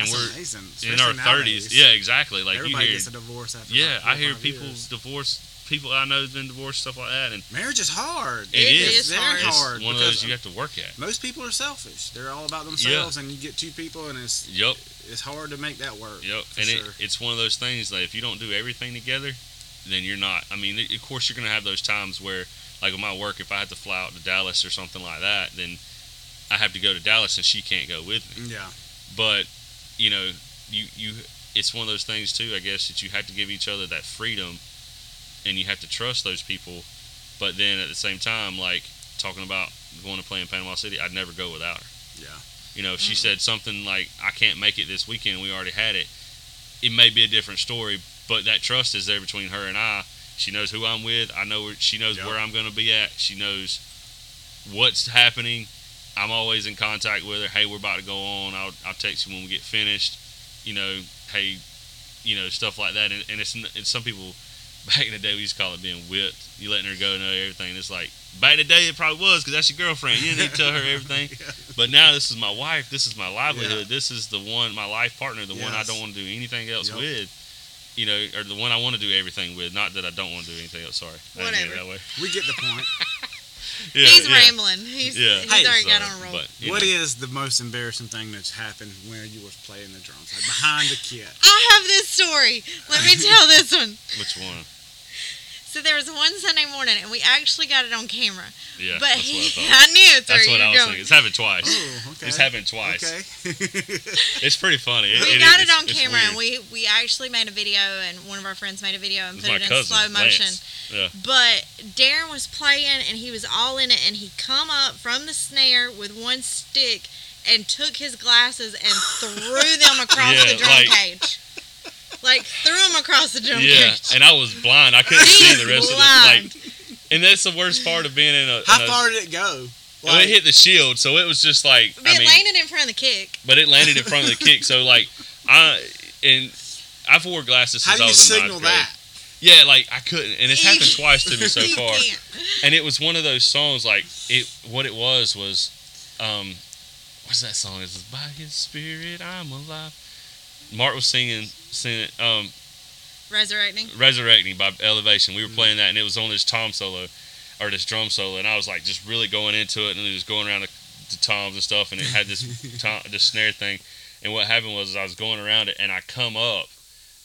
and That's we're amazing. in our thirties. Yeah, exactly. Like you hear, gets a divorce after. yeah, I hear five people years. divorce. People I know have been divorced, stuff like that, and Marriage is hard. It is. It's very hard. it's hard. one of those you have to work at. most people are selfish. They're all about themselves, and you get two people, and it's Yep. it's hard to make that work. Yep, and sure. it, it's one of those things that if you don't do everything together, then you're not. I mean, of course, you're going to have those times where, like with my work, if I had to fly out to Dallas or something like that, then I have to go to Dallas and she can't go with me. yeah, But you know, you you, it's one of those things too. I guess that you have to give each other that freedom, and you have to trust those people. But then at the same time, like talking about going to play in Panama City, I'd never go without her. yeah, You know, if she mm. said something like, I can't make it this weekend, we already had it, it may be a different story, but that trust is there between her and I. She knows who I'm with. I know where, she knows Yep. where I'm going to be at. She knows what's happening. I'm always in contact with her. Hey, we're about to go on. I'll, I'll text you when we get finished. You know, hey, you know, stuff like that. And, and it's, some people, back in the day, we used to call it being whipped. You letting her go know everything. It's like, back in the day, it probably was because that's your girlfriend. You didn't need to tell her everything. But now this is my wife. This is my livelihood. This is the one, my life partner, the one I don't want to do anything else Yep. with. You know, or the one I want to do everything with. Not that I don't want to do anything else. Sorry, I didn't mean Whatever. that way. we get the point. Yeah, he's yeah. rambling. He's, Yeah. he's Hey, already got on a roll. But, What know. is the most embarrassing thing that's happened when you was playing the drums, like behind the kit? I have this story. Let me tell this one. which one? So there was one Sunday morning, and we actually got it on camera. Yeah, but that's he, what I I, knew it's That's what I was going. thinking. It's happened twice. Oh, okay. It's happened twice. Okay. It's pretty funny. It- We it got is- it on it's camera, and we we actually made a video, and one of our friends made a video and It's put it in cousin, slow motion. Lance. Yeah. But Darren was playing, and he was all in it, and he come up from the snare with one stick and took his glasses and threw them across Yeah, the drum like- cage. Like threw them across the drum Yeah, cage. and I was blind. I couldn't see the rest blind. of the like. And that's the worst part of being in a. How in a- far did it go? Well, it hit the shield, so it was just like. But I it mean, landed in front of the kick. but it landed in front of the kick, so like I and I've wore glasses How since do I you was in signal ninth grade. that? Yeah, like I couldn't, and it's happened twice to me so you far. can't. And it was one of those songs like it. What it was was, um, what's that song? It's by His Spirit I'm alive. Mark was singing, singing, um, Resurrecting. Resurrecting by Elevation. We were playing that, and it was on this tom solo, or this drum solo, and I was like just really going into it, and it was going around the, the toms and stuff, and it had this tom, this snare thing. And what happened was I was going around it, and I come up,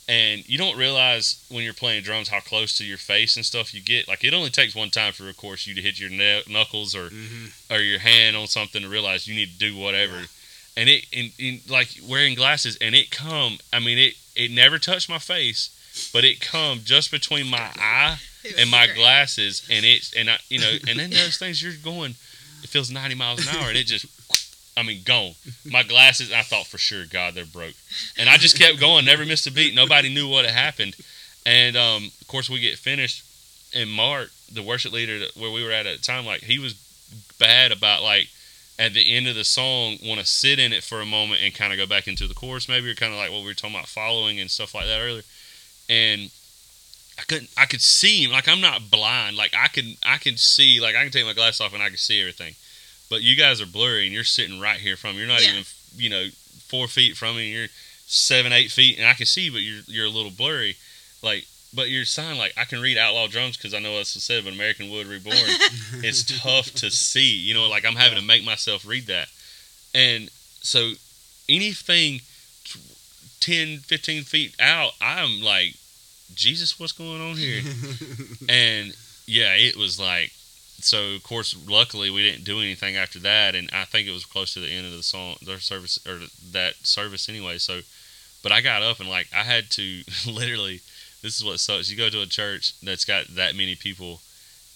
and you don't realize when you're playing drums how close to your face and stuff you get. Like it only takes one time for, of course, you to hit your nail, knuckles or Mm-hmm. or your hand on something to realize you need to do whatever. And it, and, and like wearing glasses, and it come. I mean, it it never touched my face, but it come just between my eye and my great. glasses, and it's and I, you know, and then those things you're going, it feels 90 miles an hour, and it just. I mean, gone. My glasses, I thought for sure, God, they're broke. And I just kept going, never missed a beat. Nobody knew what had happened. And um, of course, we get finished, and Mark, the worship leader where we were at at the time, like he was bad about like at the end of the song want to sit in it for a moment and kind of go back into the chorus maybe or kind of like what we were talking about following and stuff like that earlier and i couldn't i could see him like i'm not blind like i can i can see like i can take my glasses off and i can see everything but you guys are blurry and you're sitting right here from me. you're not Yeah. even you know four feet from me you're seven eight feet and i can see but you're you're a little blurry like but your sign like i can read outlaw drums because i know that's what it said but american wood reborn it's tough to see. You know, like I'm having to make myself read that. And so anything t- 10, 15 feet out, I'm like, Jesus, what's going on here? and yeah, it was like, so of course, luckily we didn't do anything after that. And I think it was close to the end of the song, their service, or that service anyway. So, but I got up and like, I had to literally, this is what sucks. You go to a church that's got that many people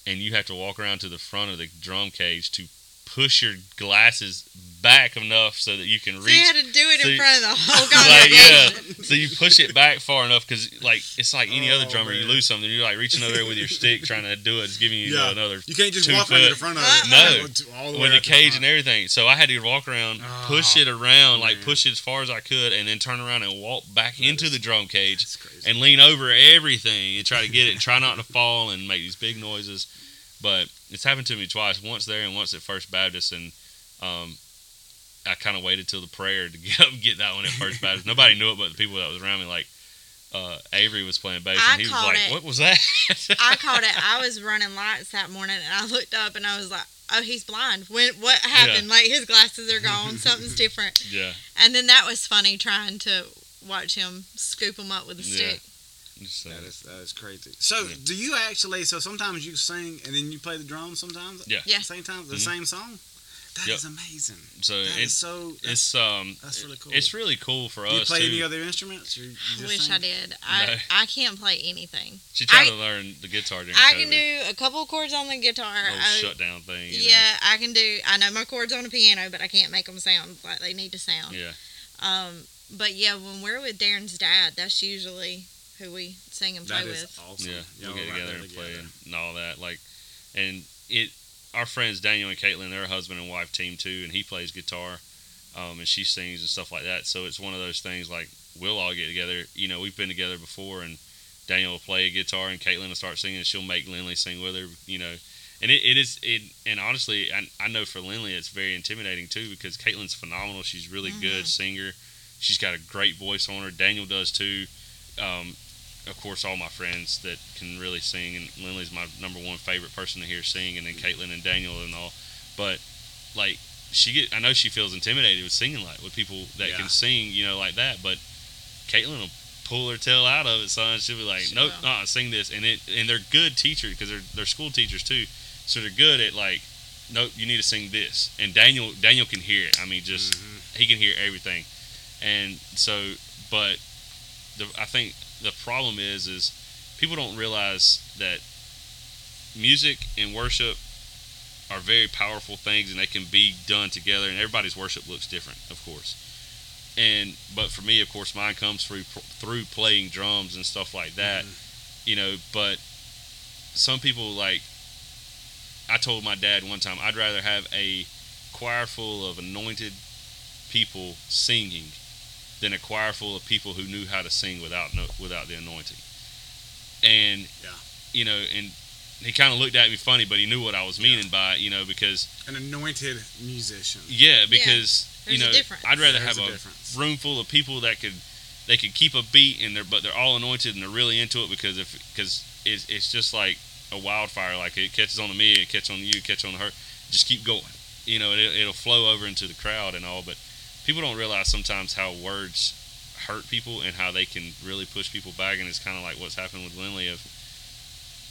and you have to walk around to the front of the drum cage to push your glasses back enough so that you can So you had to do it So in you- front of the whole like congregation. yeah, so you push it back far enough because like it's like any other Oh, drummer, you lose something. You're like reaching over there with your stick trying to do it. It's giving you, you Yeah. another You can't just two walk under the front of it. Uh-uh. No. All the with the cage front. and everything. So I had to walk around, push Oh, it around, like push it as far as I could, and then turn around and walk back That into is- the drum cage That's crazy. and lean over everything and try to get it and try not to fall and make these big noises. But it's happened to me twice, once there and once at First Baptist, and um, I kind of waited till the prayer to get up and get that one at First Baptist. Nobody knew it, but the people that was around me, like uh, Avery was playing bass, I and he was like, it. "What was that?" I caught it. I was running lights that morning, and I looked up, and I was like, "Oh, he's blind. When what happened? Like his glasses are gone. Something's different." yeah, And then that was funny trying to watch him scoop them up with a Yeah. stick. Just, uh, That is that is crazy. So, Yeah. do you actually? So sometimes you sing and then you play the drums. Sometimes, Yeah. Yeah. same time, the Mhm. same song. That is Yep. amazing. so That is it's so. It's um that's really cool. it's really cool for Do you us play too. any other instruments? Or you I wish sing? I did. I No. I can't play anything. She tried I- to learn the guitar during I COVID. can do a couple chords on the guitar. little I- shutdown thing. you know? yeah, I can do. I know my chords on a piano, but I can't make them sound like they need to sound. Yeah. Um, but yeah, when we're with Darren's dad, that's usually who we sing and play That is with. awesome. Yeah, Y'all we get right together there and play together. and, and all that. Like, and it, our friends Daniel and Caitlin, they're a husband and wife team too, and he plays guitar, um, and she sings and stuff like that. So it's one of those things like we'll all get together. You know, we've been together before, and Daniel will play a guitar, and Caitlin will start singing, and she'll make Linley sing with her. You know, and it, it is it, and honestly, I, I know for Linley it's very intimidating too because Caitlin's phenomenal. She's really good singer. She's got a great voice on her. Daniel does too. Um, of course, all my friends that can really sing, and Linley's my number one favorite person to hear sing, and then Caitlin and Daniel and all. But like, she get, I know she feels intimidated with singing like with people that Yeah. can sing, you know, like that. But Caitlin will pull her tail out of it, son. She'll be like, nope, will. uh, sing this, and it and they're good teachers because they're they're school teachers too, so they're good at like, nope, you need to sing this, and Daniel Daniel can hear it. I mean, just Mhm. he can hear everything, and so, but the I think the problem is is people don't realize that music and worship are very powerful things and they can be done together and everybody's worship looks different of course. And but for me of course mine comes through through playing drums and stuff like that mm-hmm. you know but some people like i told my dad one time i'd rather have a choir full of anointed people singing than a choir full of people who knew how to sing without no, without the anointing and Yeah. you know and he kind of looked at me funny but he knew what i was meaning by it you know because An anointed musician. yeah, because There's you know, difference. I'd rather There's have a a, room full of people that could they could keep a beat and they're but they're all anointed and they're really into it because if because it's, it's just like a wildfire like it catches on to me it catches on you it catches on her just keep going you know it, it'll flow over into the crowd and all but people don't realize sometimes how words hurt people and how they can really push people back and it's kind of like what's happened with Linley of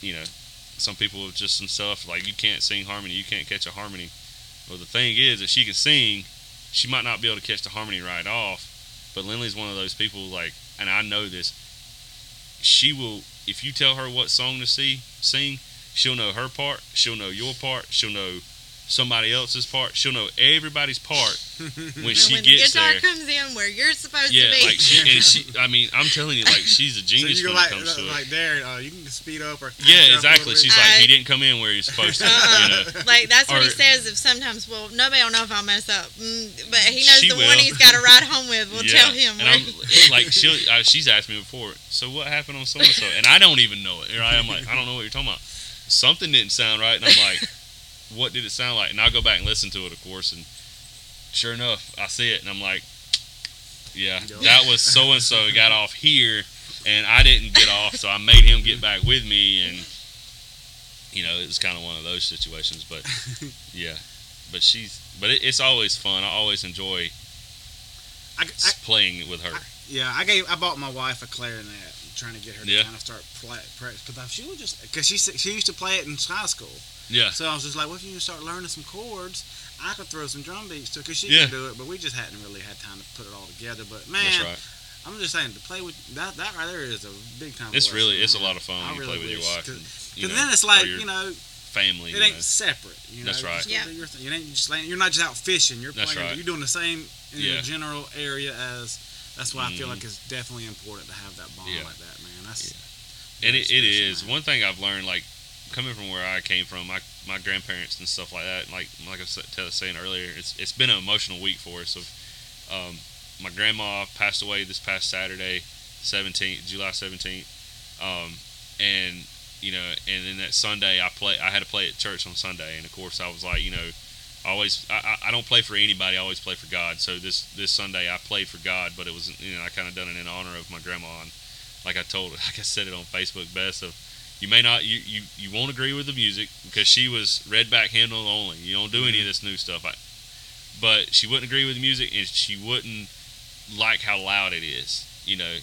you know some people have just some stuff like you can't sing harmony you can't catch a harmony. Well the thing is that she can sing she might not be able to catch the harmony right off but Linley's one of those people like and I know this she will if you tell her what song to see sing she'll know her part she'll know your part she'll know somebody else's part she'll know everybody's part when and she when gets the guitar there comes in where you're supposed yeah to be. like she and she I mean I'm telling you like she's a So genius you when like, it comes to it like Darren, uh, you can speed up or yeah catch up a exactly she's bit. like he didn't come in where he's supposed to you Uh-uh. know like that's what he says. If sometimes, well, nobody will know if I mess up, mm, but he knows the will. one he's got to ride home with. We'll Yeah, tell him. And I'm like, she'll, uh, she's asked me before. So what happened on so and so? And I don't even know it. Right? I'm like, I don't know what you're talking about. Something didn't sound right, and I'm like, what did it sound like? And I'll go back and listen to it, of course. And sure enough, I see it, and I'm like, yeah, that was so and so got off here, and I didn't get off, so I made him get back with me, and you know, it was kind of one of those situations. But yeah, but she's, but it, it's always fun. I always enjoy I, I, playing with her. yeah, I gave I bought my wife a clarinet, trying to get her to Yeah. kind of start play practice because she was just because she she used to play it in high school. yeah, So I was just like, well, if you start learning some chords? I could throw some drum beats too, because she Yeah. can do it, but we just hadn't really had time to put it all together. But man, that's right. I'm just saying to play with that that right there is a big time. It's really it's a lot of fun I when you really play with your wife. Cause, you then it's like you know, family. it ain't know. separate. You know, That's right. Yeah. Your thing. You ain't just laying, you're not just out fishing. You're That's playing. right. You're doing the same in Yeah. the general area as. That's why I feel Mhm. like it's definitely important to have that bond Yeah. like that, That's And very it, it is one thing I've learned, like coming from where I came from, my my grandparents and stuff like that. Like like I was saying earlier, it's it's been an emotional week for us. Of um, my grandma passed away this past Saturday, seventeenth, July seventeenth, um, and you know, and then that Sunday I play. I had to play at church on Sunday, and of course I was like, you know. I always I, I- I don't play for anybody. I always play for God. So this this Sunday I played for God, but it was you know I kind of done it in honor of my grandma and like I told her, like I said it on Facebook best of you may not you, you you won't agree with the music because she was red back hymnal only. You don't do any of mm-hmm. this new stuff. I, but she wouldn't agree with the music and she wouldn't like how loud it is, you know.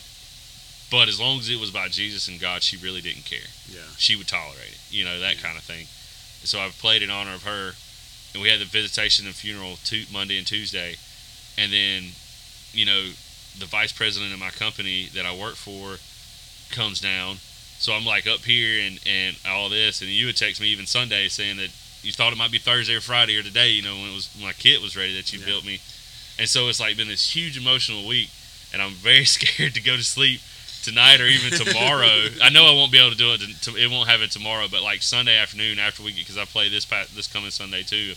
But as long as it was about Jesus and God, she really didn't care. yeah. She would tolerate it, you know, that kind of thing. So I've played in honor of her, and we had the visitation and funeral tu- Monday and Tuesday, and then, you know, the vice president of my company that I work for comes down. So I'm like up here and, and all this, and you would text me even Sunday saying that you thought it might be Thursday or Friday or today, you know, when it was when my kit was ready that you Yeah. built me. And so it's like been this huge emotional week, and I'm very scared to go to sleep tonight or even tomorrow. I know I won't be able to do it. To, it won't have it tomorrow, but like Sunday afternoon after we get because I play this this coming Sunday too.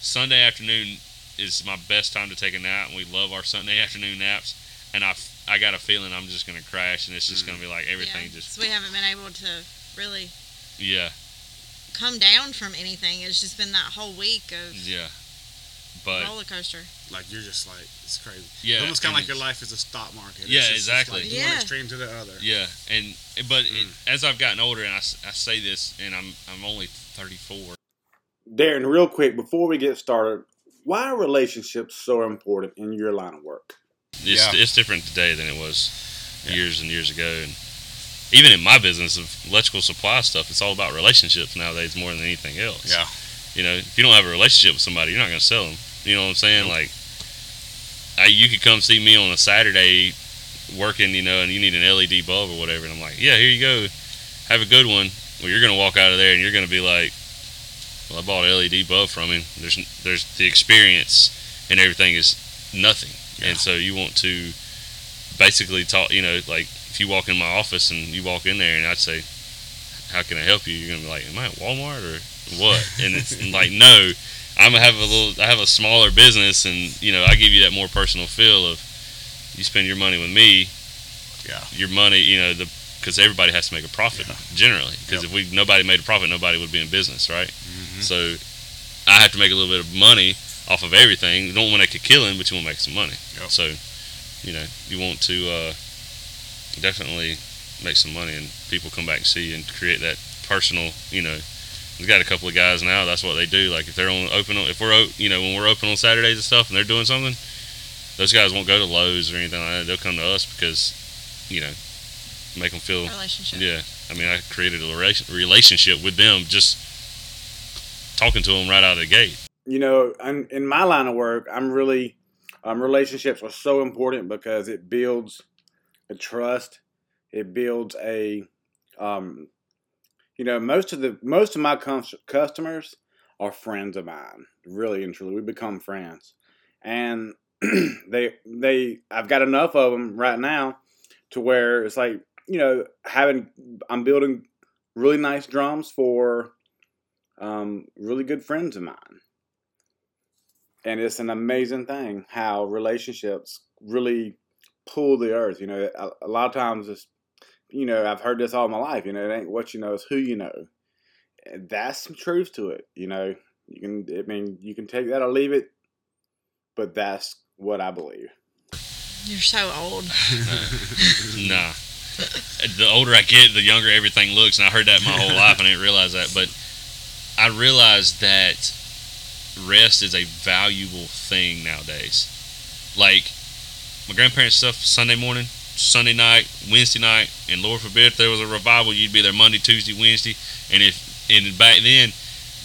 Sunday afternoon is my best time to take a nap, and we love our Sunday afternoon naps. And I, I got a feeling I'm just gonna crash, and it's just gonna be like everything yeah. just So we haven't been able to really yeah come down from anything. It's just been that whole week of yeah. But roller coaster. Like you're just like it's crazy. yeah, it's almost kind of like your life is a stock market. Yeah, it's just, exactly. It's like Yeah. One extreme to the other. Yeah, and but Mm. it, as I've gotten older, and I, I say this, and I'm I'm only 34. Darren, real quick before we get started, why are relationships so important in your line of work? It's, Yeah. it's different today than it was Yeah. years and years ago. And even in my business of electrical supply stuff, it's all about relationships nowadays more than anything else. Yeah. You know, if you don't have a relationship with somebody, you're not going to sell them. You know what I'm saying? Like, I, you could come see me on a Saturday working, you know, and you need an LED bulb or whatever, and I'm like, yeah, here you go, have a good one. Well, you're going to walk out of there and you're going to be like, well, I bought an LED bulb from him. There's there's the experience and everything is nothing, Yeah. and so you want to basically talk. You know, like if you walk in my office and you walk in there and I'd say, how can I help you? You're gonna be like, am I at Walmart or what? And it's like, no, I'm gonna have a little, I have a smaller business, and you know, I give you that more personal feel of you spend your money with me. Yeah. Your money, you know, the because everybody has to make a profit generally. Because Yep. if we nobody made a profit, nobody would be in business, right? Mhm. So I have to make a little bit of money off of everything. You don't want to make a killing, but you want to make some money. Yep. So, you know, you want to uh, definitely make some money, and people come back and see you and create that personal. You know, we've got a couple of guys now. That's what they do. Like if they're on open, on- if we're o- you know when we're open on Saturdays and stuff, and they're doing something, those guys won't go to Lowe's or anything like that. They'll come to us because, you know, make them feel. Relationship. Yeah, I mean, I created a relationship with them just talking to them right out of the gate. You know, in, in my line of work, I'm really um, relationships are so important because it builds a trust. It builds a, um, you know, most of the most of my cus- customers are friends of mine, really and truly. We become friends, and they they I've got enough of them right now to where it's like you know having I'm building really nice drums for um, really good friends of mine and it's an amazing thing how relationships really pull the earth. You know, a, a lot of times it's, you know, I've heard this all my life. You know, it ain't what you know, it's who you know. And that's some truth to it. You know, you can, I mean, you can take that or leave it, but that's what I believe. You're so old. Nah. The older I get, the younger everything looks, and I heard that my whole life, and I didn't realize that. But I realized that rest is a valuable thing nowadays. Like my grandparents' stuff, Sunday morning, Sunday night, Wednesday night, and Lord forbid if there was a revival, you'd be there Monday, Tuesday, Wednesday, and if and back then.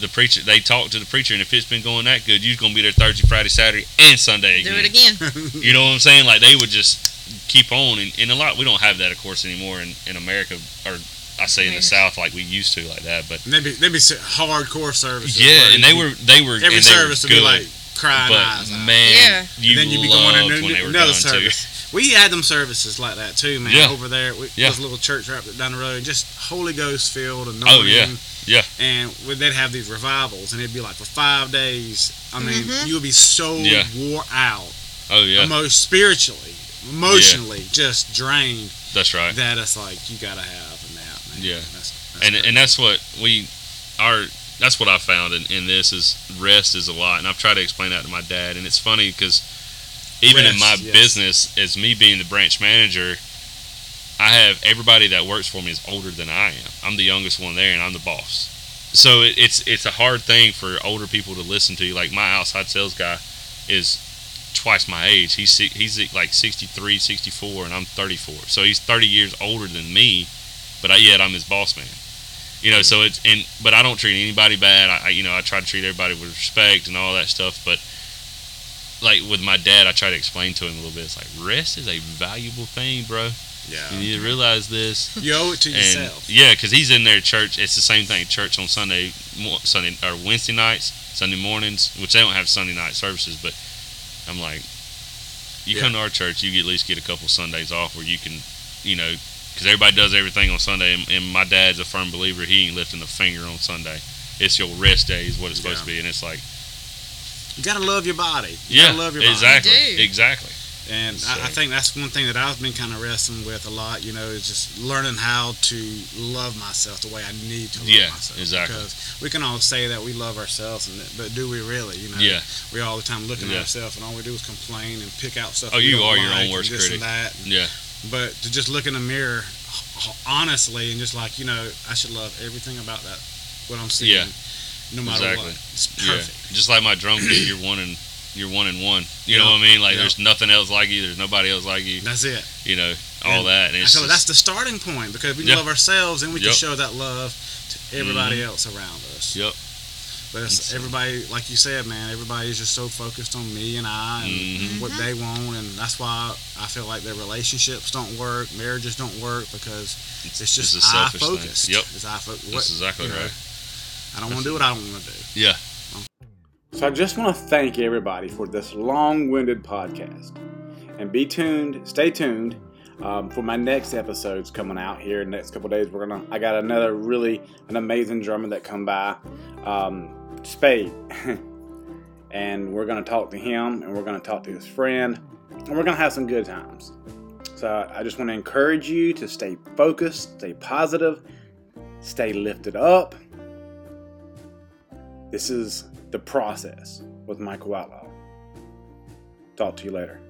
The preacher, they talked to the preacher, and if it's been going that good, you're gonna be there Thursday, Friday, Saturday, and Sunday Do again. it again. You know what I'm saying? Like they would just keep on, and, and a lot we don't have that, of course, anymore in, in America, or I say in the South like we used to, like that. But And they'd be they'd be hardcore services. yeah, and they were they were every and they service were would be like crying but eyes out. man, Yeah. you then you'd be going to when another done service. We had them services like that too, man. Yeah. Over there, we, Yeah. this little church right down the road, just Holy Ghost filled, anointing. Oh, yeah. Yeah. And we- they'd have these revivals, and it'd be like for five days. I mean, Mhm. you would be so Yeah. wore out. Oh yeah, most spiritually, emotionally, just drained. that's right. That it's like you gotta have a nap, man. Yeah. That's, that's and and that's what we our that's what I found in, in this is rest is a lot, and I've tried to explain that to my dad, and it's funny because even in my yes. business, as me being the branch manager, I have everybody that works for me is older than I am. I'm the youngest one there, and I'm the boss. So it, it's it's a hard thing for older people to listen to. Like my outside sales guy is twice my age. He's he's like 63, 64, and I'm 34. So he's 30 years older than me, but I, yet I'm his boss man. You know, so it's and but I don't treat anybody bad. I, you know I try to treat everybody with respect and all that stuff. But like with my dad, I try to explain to him a little bit. It's like rest is a valuable thing, bro. yeah, You need to realize this. you owe it to And yourself. yeah, because he's in at church. It's the same thing. Church on Sunday, Sunday or Wednesday nights, Sunday mornings, which they don't have Sunday night services. But I'm like, you Yeah. come to our church, you at least get a couple Sundays off where you can, you know, because everybody does everything on Sunday. And, and my dad's a firm believer. He ain't lifting a finger on Sunday. It's your rest day, is what it's supposed Yeah. to be. And it's like, You gotta love your body. You yeah, gotta love your body. exactly, You exactly. And I, I think that's one thing that I've been kind of wrestling with a lot, you know, is just learning how to love myself the way I need to love Yeah, myself. exactly. Because we can all say that we love ourselves, and that- but do we really? You know, Yeah. we all the time looking Yeah. at ourselves, and all we do is complain and pick out stuff. Oh, we you don't are your own worst this critic. And that. And- Yeah, But to just look in the mirror honestly and just like you know, I should love everything about that what I'm seeing, Yeah. no matter Exactly. what. It's yeah. perfect. Just like my drum kit, you're one and you're one and one. You know what I mean? Like Yeah. there's nothing else like you. There's nobody else like you. That's it. you know all And that. And I it's feel like that's the starting point because we Yeah. love ourselves and we can show that love to everybody Mhm. else around us. Yep. But it's It's- everybody, like you said, man, everybody is just so focused on me and I and Mhm. what they want, and that's why I feel like their relationships don't work, marriages don't work because it's just it's a I selfish thing. focused. Yep. It's I fo- what, That's exactly you know, right. I don't want to do what I don't want to do. Yeah. So I just want to thank everybody for this long-winded podcast, and be tuned, stay tuned um, for my next episodes coming out here in the next couple days. We're gonna, I got another really an amazing drummer that come by, um, Spade, and we're gonna talk to him, and we're gonna talk to his friend, and we're gonna have some good times. So I just want to encourage you to stay focused, stay positive, stay lifted up. This is the process with Michael Outlaw. Talk to you later.